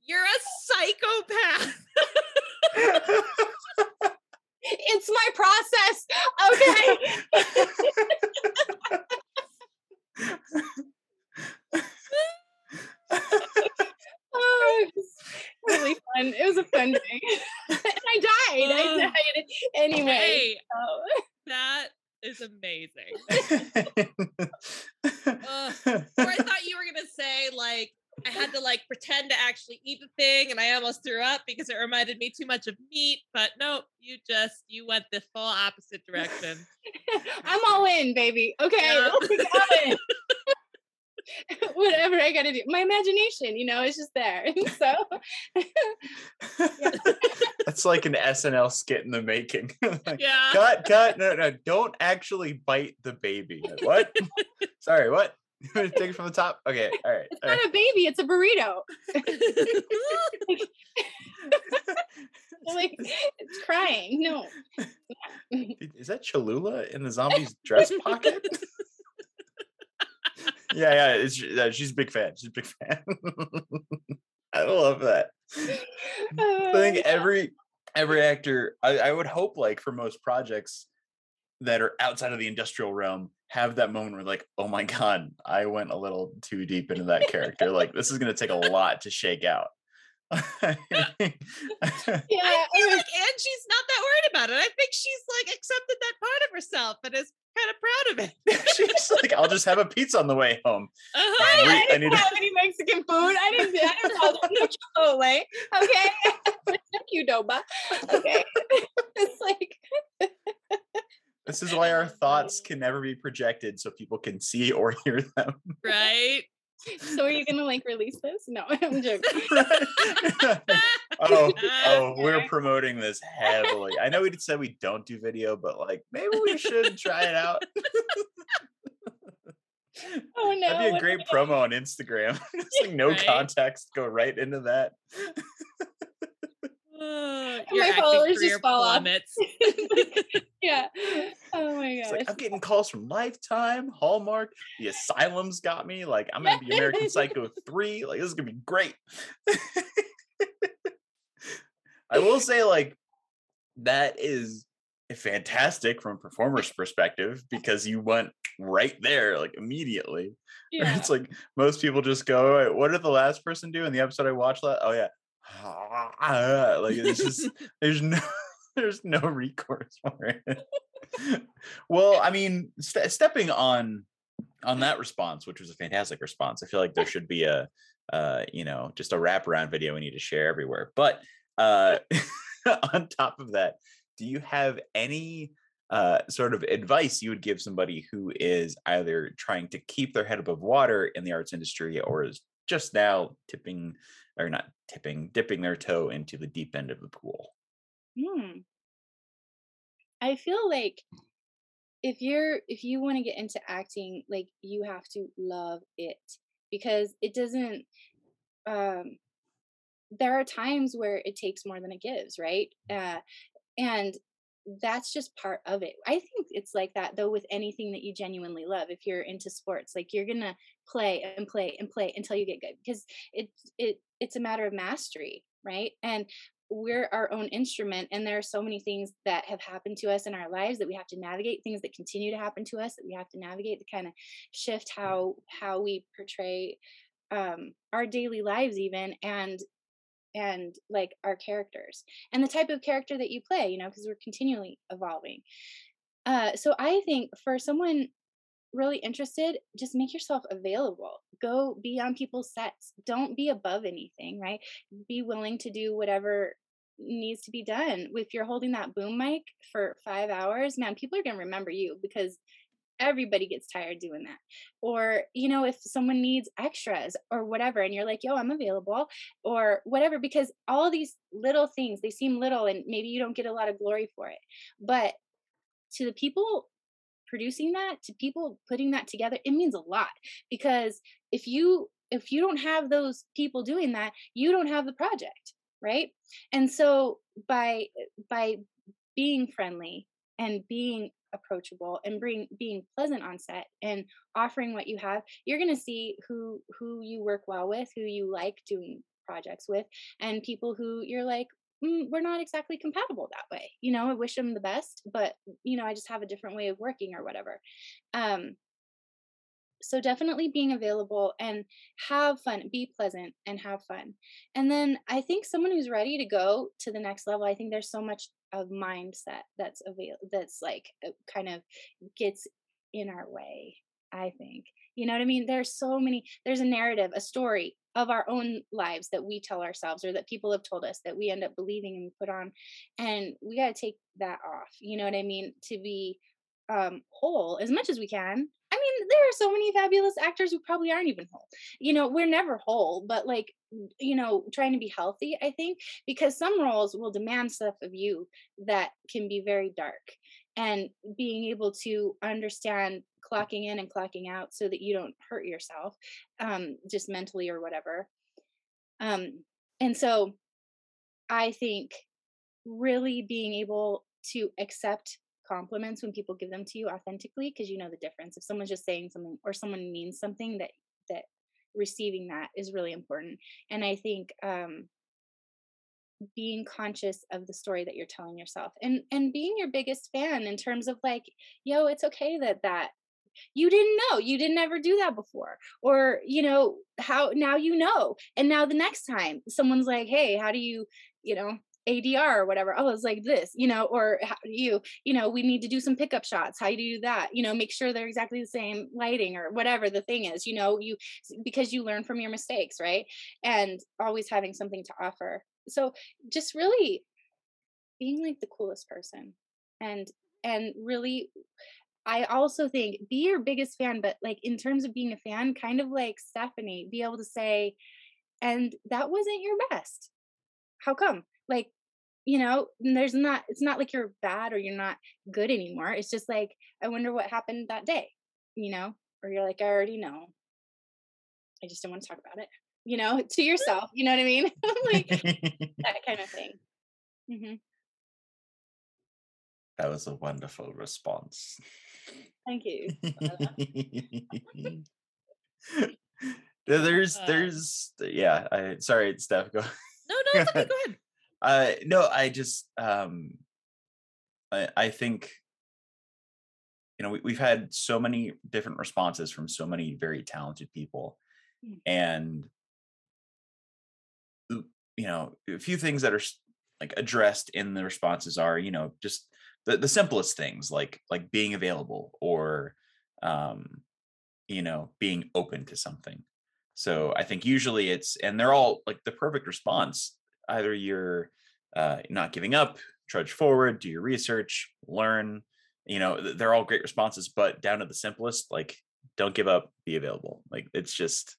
You're a psychopath. It's my process. Okay. oh, it was really fun. It was a fun day. and I died. I died anyway. Hey, so- that is amazing. Ugh. or I thought you were gonna say like I had to like pretend to actually eat the thing, and I almost threw up because it reminded me too much of meat. But nope, you just you went the full opposite direction. I'm all in, baby. Okay. Yeah. Let's get going. whatever I got to do. My imagination, you know, it's just there. so That's like an SNL skit in the making. Like, Yeah. cut, cut. No, no, don't actually bite the baby. Like, what? Sorry, what? You want to take it from the top? Okay, all right. it's all not right. a baby, it's a burrito. like it's crying. No. Is that Cholula in the zombie's dress pocket? Yeah, yeah, it's, yeah, she's a big fan. She's a big fan. I love that. I think uh, every every actor, I, I would hope, like for most projects that are outside of the industrial realm, have that moment where like, oh my god, I went a little too deep into that character. like this is gonna take a lot to shake out. yeah, I feel like Angie's not that worried about it. I think she's like accepted that part of herself and is kind of proud of it. she's like, I'll just have a pizza on the way home. Uh-huh. I, Wait, I didn't need to- have any Mexican food. I didn't. I didn't call them no Chipotle. Okay, no Qdoba. Okay, it's like This is why our thoughts can never be projected so people can see or hear them. Right? So are you gonna like release this? No, I'm joking. oh, oh, we're promoting this heavily. I know we said we don't do video, but like maybe we should try it out. Oh no. That'd be a great am I gonna- promo on Instagram. Like no Right? context, go right into that. Uh, my followers just fall off. yeah. Oh my gosh. like I'm getting calls from Lifetime, Hallmark, the Asylum's got me. Like I'm gonna be American Psycho 3. Like this is gonna be great. I will say, like, that is fantastic from a performer's perspective because you went right there, like immediately. Yeah. It's like most people just go, "All right, what did the last person do in the episode I watched? That oh yeah, like it's just there's no there's no recourse for it. well, I mean, ste stepping on on that response, which was a fantastic response, I feel like there should be a uh, you know, just a wraparound video we need to share everywhere. But uh on top of that, do you have any uh, sort of advice you would give somebody who is either trying to keep their head above water in the arts industry or is just now tipping or not tipping, dipping their toe into the deep end of the pool? Hmm. I feel like if you're if you want to get into acting, like you have to love it because it doesn't um there are times where it takes more than it gives, right? Uh and that's just part of it. I think it's like that though with anything that you genuinely love. If you're into sports, like you're to play and play and play until you get good because it's it it's a matter of mastery, right? And we're our own instrument and there are so many things that have happened to us in our lives that we have to navigate things that continue to happen to us that we have to navigate to kind of shift how how we portray um our daily lives even and and like our characters and the type of character that you play you know because we're continually evolving. Uh so i think for someone really interested just make yourself available. Go be on people's sets. Don't be above anything right? Be willing to do whatever needs to be done. If you're holding that boom mic for five hours man people are going to remember you because everybody gets tired doing that. Or you know if someone needs extras or whatever and you're like yo i'm available or whatever because all these little things they seem little and maybe you don't get a lot of glory for it. But to the people producing that to people putting that together it means a lot because if you if you don't have those people doing that you don't have the project right? And so by by being friendly and being approachable and bring being pleasant on set and offering what you have you're going to see who who you work well with who you like doing projects with and people who you're like mm, we're not exactly compatible that way. You know i wish them the best but you know i just have a different way of working or whatever. Um so definitely being available and have fun be pleasant and have fun. And then i think someone who's ready to go to the next level i think there's so much of mindset that's avail that's like uh, kind of gets in our way i think. You know what i mean? There's so many there's a narrative a story of our own lives that we tell ourselves or that people have told us that we end up believing and put on and we got to take that off you know what i mean? To be um whole as much as we can I mean, there are so many fabulous actors who probably aren't even whole. You know, we're never whole, but like, you know, trying to be healthy, I think, because some roles will demand stuff of you that can be very dark. And being able to understand clocking in and clocking out so that you don't hurt yourself, um, just mentally or whatever. Um, and so I think really being able to accept compliments when people give them to you authentically because you know the difference. If someone's just saying something or someone means something that that receiving that is really important. And i think um being conscious of the story that you're telling yourself and and being your biggest fan in terms of like yo it's okay that that you didn't know you didn't ever do that before or you know how now you know. And now the next time someone's like hey how do you you know ADR or whatever. Oh, it's like this, you know, or how you, you know, we need to do some pickup shots. How do you do that? You know, make sure they're exactly the same lighting or whatever the thing is, you know, you because you learn from your mistakes, right? And always having something to offer. So just really being like the coolest person and and really I also think be your biggest fan, but like in terms of being a fan, kind of like Stephanie, be able to say, and that wasn't your best. How come? Like you know there's not it's not like you're bad or you're not good anymore it's just like i wonder what happened that day you know or you're like i already know. I just don't want to talk about it you know to yourself you know what i mean? Like that kind of thing. Mm-hmm. that was a wonderful response. Thank you. There's there's yeah i sorry steph go no no it's okay go ahead uh, no, I just um, I, I think you know we, we've had so many different responses from so many very talented people, mm. and you know a few things that are like addressed in the responses are you know just the, the simplest things like like being available or um you know being open to something so i think usually it's and they're all like the perfect response either you're uh, not giving up, trudge forward, do your research, learn. You know, they're all great responses, but down to the simplest, like don't give up, be available. Like it's just,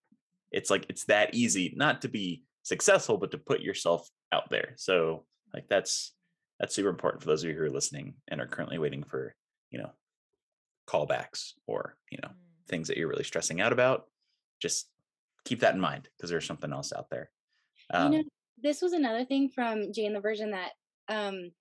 it's like it's that easy not to be successful, but to put yourself out there. So like that's that's super important for those of you who are listening and are currently waiting for you know callbacks or you know mm. things that you're really stressing out about. Just keep that in mind because there's something else out there. Um, you know, this was another thing from Jane the Virgin that um,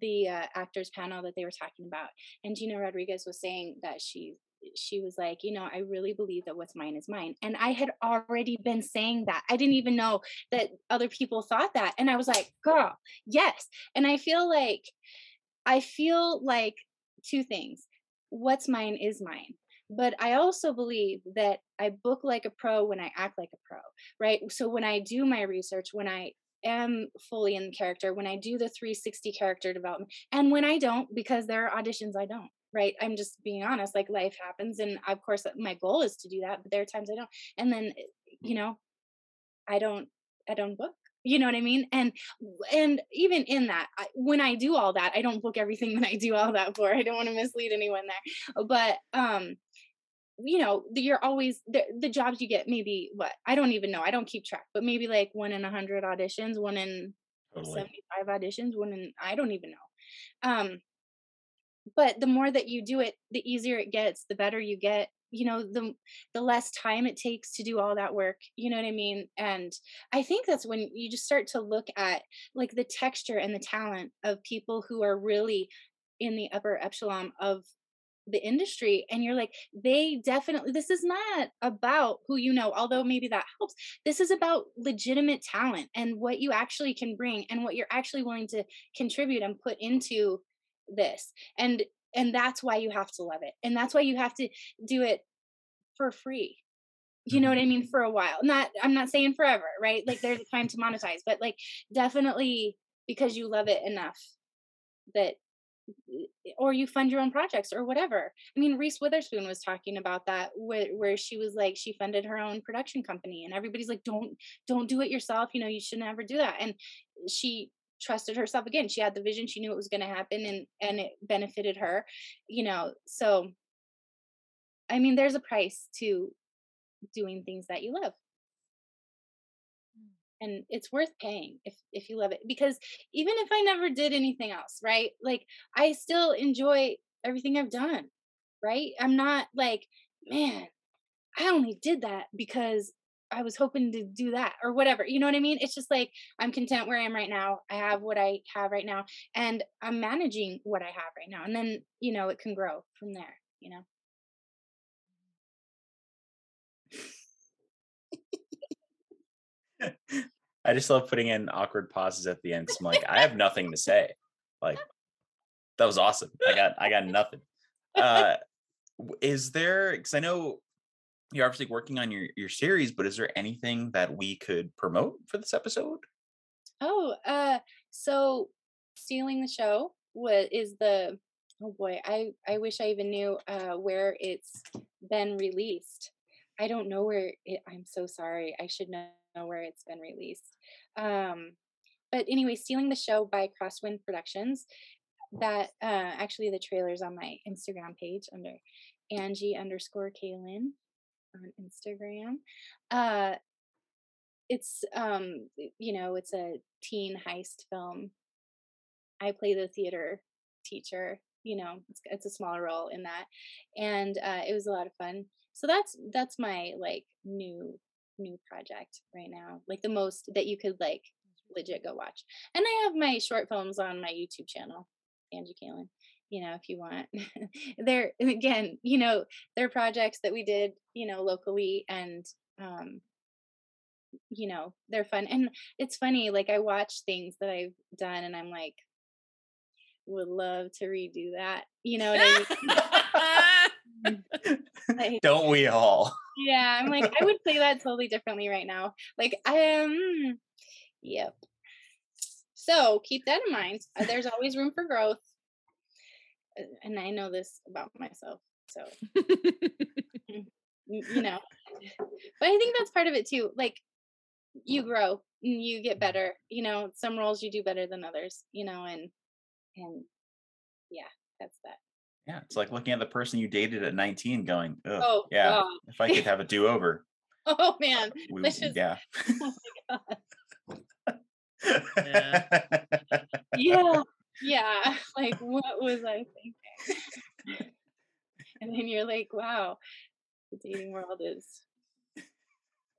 the uh, actors panel that they were talking about, and Gina Rodriguez was saying that she she was like, you know, I really believe that what's mine is mine. And I had already been saying that. I didn't even know that other people thought that. And I was like, girl, yes. And I feel like, I feel like two things what's mine is mine but I also believe that I book like a pro when I act like a pro, right? So when I do my research, when I am fully in the character, when I do the 360 character development, and when I don't, because there are auditions I don't, right? I'm just being honest, like life happens. And of course, my goal is to do that, but there are times I don't. And then, eh, you know, I don't, I don't book you know what i mean and and even in that I, when i do all that i don't book everything that i do all that for i don't want to mislead anyone there but um you know you're always the, the jobs you get maybe what i don't even know i don't keep track but maybe like one in a hundred auditions one in totally. 75 auditions one in i don't even know um but the more that you do it the easier it gets the better you get you know the the less time it takes to do all that work you know what i mean and i think that's when you just start to look at like the texture and the talent of people who are really in the upper echelon of the industry and you're like they definitely this is not about who you know although maybe that helps this is about legitimate talent and what you actually can bring and what you're actually willing to contribute and put into this and and that's why you have to love it and that's why you have to do it for free you know what i mean mm-hmm. for a while not i'm not saying forever right like there's a time to monetize but like definitely because you love it enough that or you fund your own projects or whatever. I mean, Reese Witherspoon was talking about that where, where she was like she funded her own production company and everybody's like don't don't do it yourself, you know, you should never do that. And she trusted herself again. She had the vision, she knew it was going to happen and and it benefited her, you know. So I mean, there's a price to doing things that you love. And it's worth paying if if you love it because even if I never did anything else, right? Like I still enjoy everything I've done, right? I'm not like, man, I only did that because I was hoping to do that or whatever. You know what I mean? It's just like I'm content where I am right now. I have what I have right now and I'm managing what I have right now. And then, you know, it can grow from there, you know. I just love putting in awkward pauses at the end. So I'm like, I have nothing to say. Like, that was awesome. I got I got nothing. Uh is there because I know you're obviously working on your your series, but is there anything that we could promote for this episode? Oh, uh so stealing the show what is the oh boy, I I wish I even knew uh where it's been released. I don't know where it I'm so sorry. I should know where it's been released. Um but anyway, stealing the show by Crosswind Productions. That uh actually the trailer's on my Instagram page under Angie underscore Kaylin on Instagram. Uh it's um you know it's a teen heist film i play the theater teacher you know it's, it's a smaller role in that and uh it was a lot of fun so that's that's my like new new project right now like the most that you could like legit go watch. And i have my short films on my youtube channel angie Kalin. you know if you want. They're again you know they're projects that we did you know locally and um you know they're fun. And it's funny like i watch things that i've done and i'm like would love to redo that. You know what i mean? Like, Don't we all? Yeah i'm like i would play that totally differently right now. Like i um yep. So keep that in mind. Uh, there's always room for growth. Uh, and i know this about myself so you know. But i think that's part of it too like you grow and you get better you know some roles you do better than others you know and and yeah that's that Yeah, it's like looking at the person you dated at 19 going, Ugh, oh yeah, God. if I could have a do over. oh man We, Let's just- yeah. oh my god Yeah. yeah yeah like what was i thinking and then you're like wow the dating world is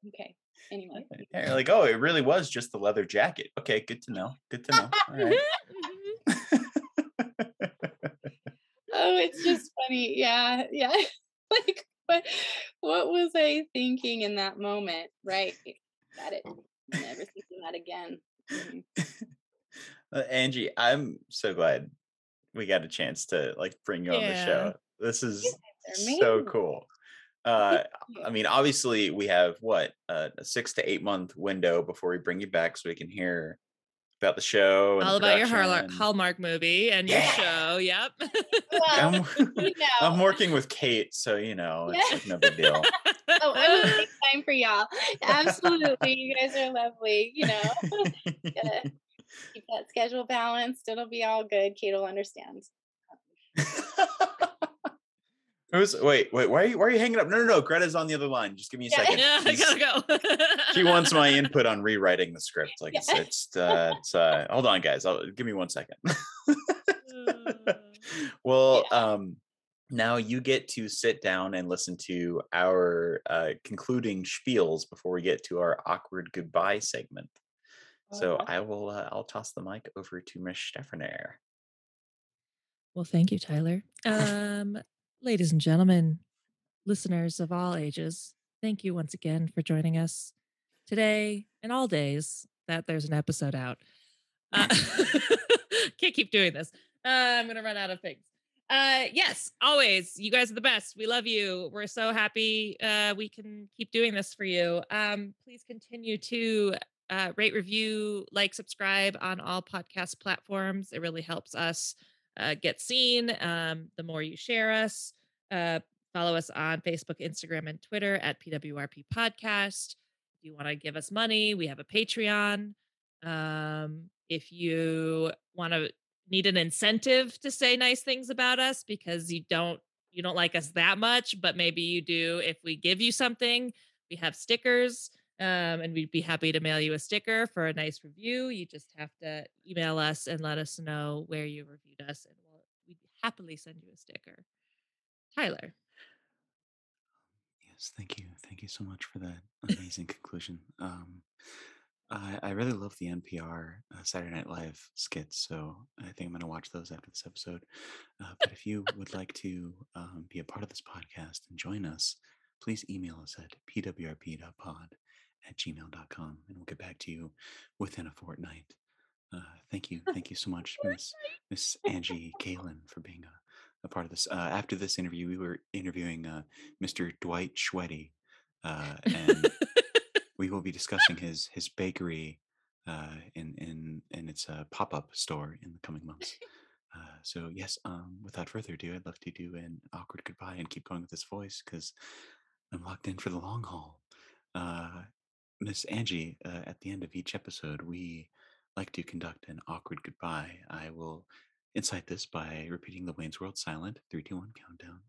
okay anyway Yeah, you're like, oh, it really was just the leather jacket. Okay, good to know. Good to know. All right. Oh it's just funny yeah yeah like what what was i thinking in that moment right got it never thinking that again Mhm. Uh, Angie, I'm so glad we got a chance to like bring you on the show. This is so cool. Uh. I mean, obviously, we have what uh, a six to eight month window before we bring you back, so we can hear about the show. And All the about your Hallmark, production. Hallmark movie and your show. Yep. well, I'm, you know I'm working with Cate, so you know it's like no big deal. oh i will make time for y'all absolutely you guys are lovely you know Gotta keep that schedule balanced it'll be all good cate will understand Who's wait wait why are you why are you hanging up? No no no Greta's on the other line. Just give me a Yeah. second. yeah, I gotta go. she wants my input on rewriting the script. Like it's Yeah. it's uh, it's uh hold on guys. I'll give me one second. well, um now you get to sit down and listen to our uh concluding spiels before we get to our awkward goodbye segment. So. I will uh, I'll toss the mic over to Miss Stefaner. Well, thank you, Tyler. Um, ladies and gentlemen, listeners of all ages, thank you once again for joining us today and all days that there's an episode out. Uh, can't keep doing this. Uh, I'm gonna run out of things. Uh, yes, always. You guys are the best. We love you. We're so happy uh, we can keep doing this for you. Um, please continue to uh, rate, review, like, subscribe on all podcast platforms. It really helps us uh, get seen. Um, the more you share us, uh, follow us on Facebook, Instagram, and Twitter at PWRP Podcast. If you want to give us money, we have a Patreon. Um, if you want to need an incentive to say nice things about us because you don't you don't like us that much, but maybe you do if we give you something. We have stickers. Um, and we'd be happy to mail you a sticker for a nice review. You just have to email us and let us know where you reviewed us, and we'll we'd happily send you a sticker. Tyler. Yes, thank you. Thank you so much for that amazing conclusion. Um, I, I really love the NPR uh, Saturday Night Live skits, so I think I'm going to watch those after this episode. Uh, but if you would like to um, be a part of this podcast and join us, please email us at pwrp.pod at gmail.com and we'll get back to you within a fortnight. Uh, thank you. Thank you so much, Miss Miss Angie Kalen, for being a, a part of this. Uh, after this interview, we were interviewing uh, Mr. Dwight Schweddy, uh, and we will be discussing his his bakery uh, in in in its uh, pop up store in the coming months. Uh, so yes, um, without further ado, I'd love to do an awkward goodbye and keep going with this voice because I'm locked in for the long haul. Miss Angie, uh, at the end of each episode, we like to conduct an awkward goodbye. I will incite this by repeating the Wayne's World silent three, two, one countdown.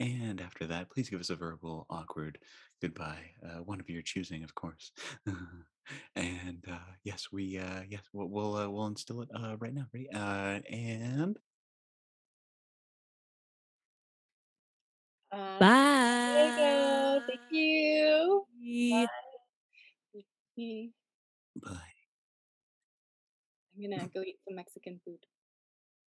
And after that, please give us a verbal awkward goodbye, uh, one of your choosing, of course. and uh, yes, we uh, yes we'll we'll, uh, we'll instill it uh, right now. Ready? Uh, and Uh, Bye. there you go. Thank you. Bye. Bye. I'm gonna go eat some Mexican food.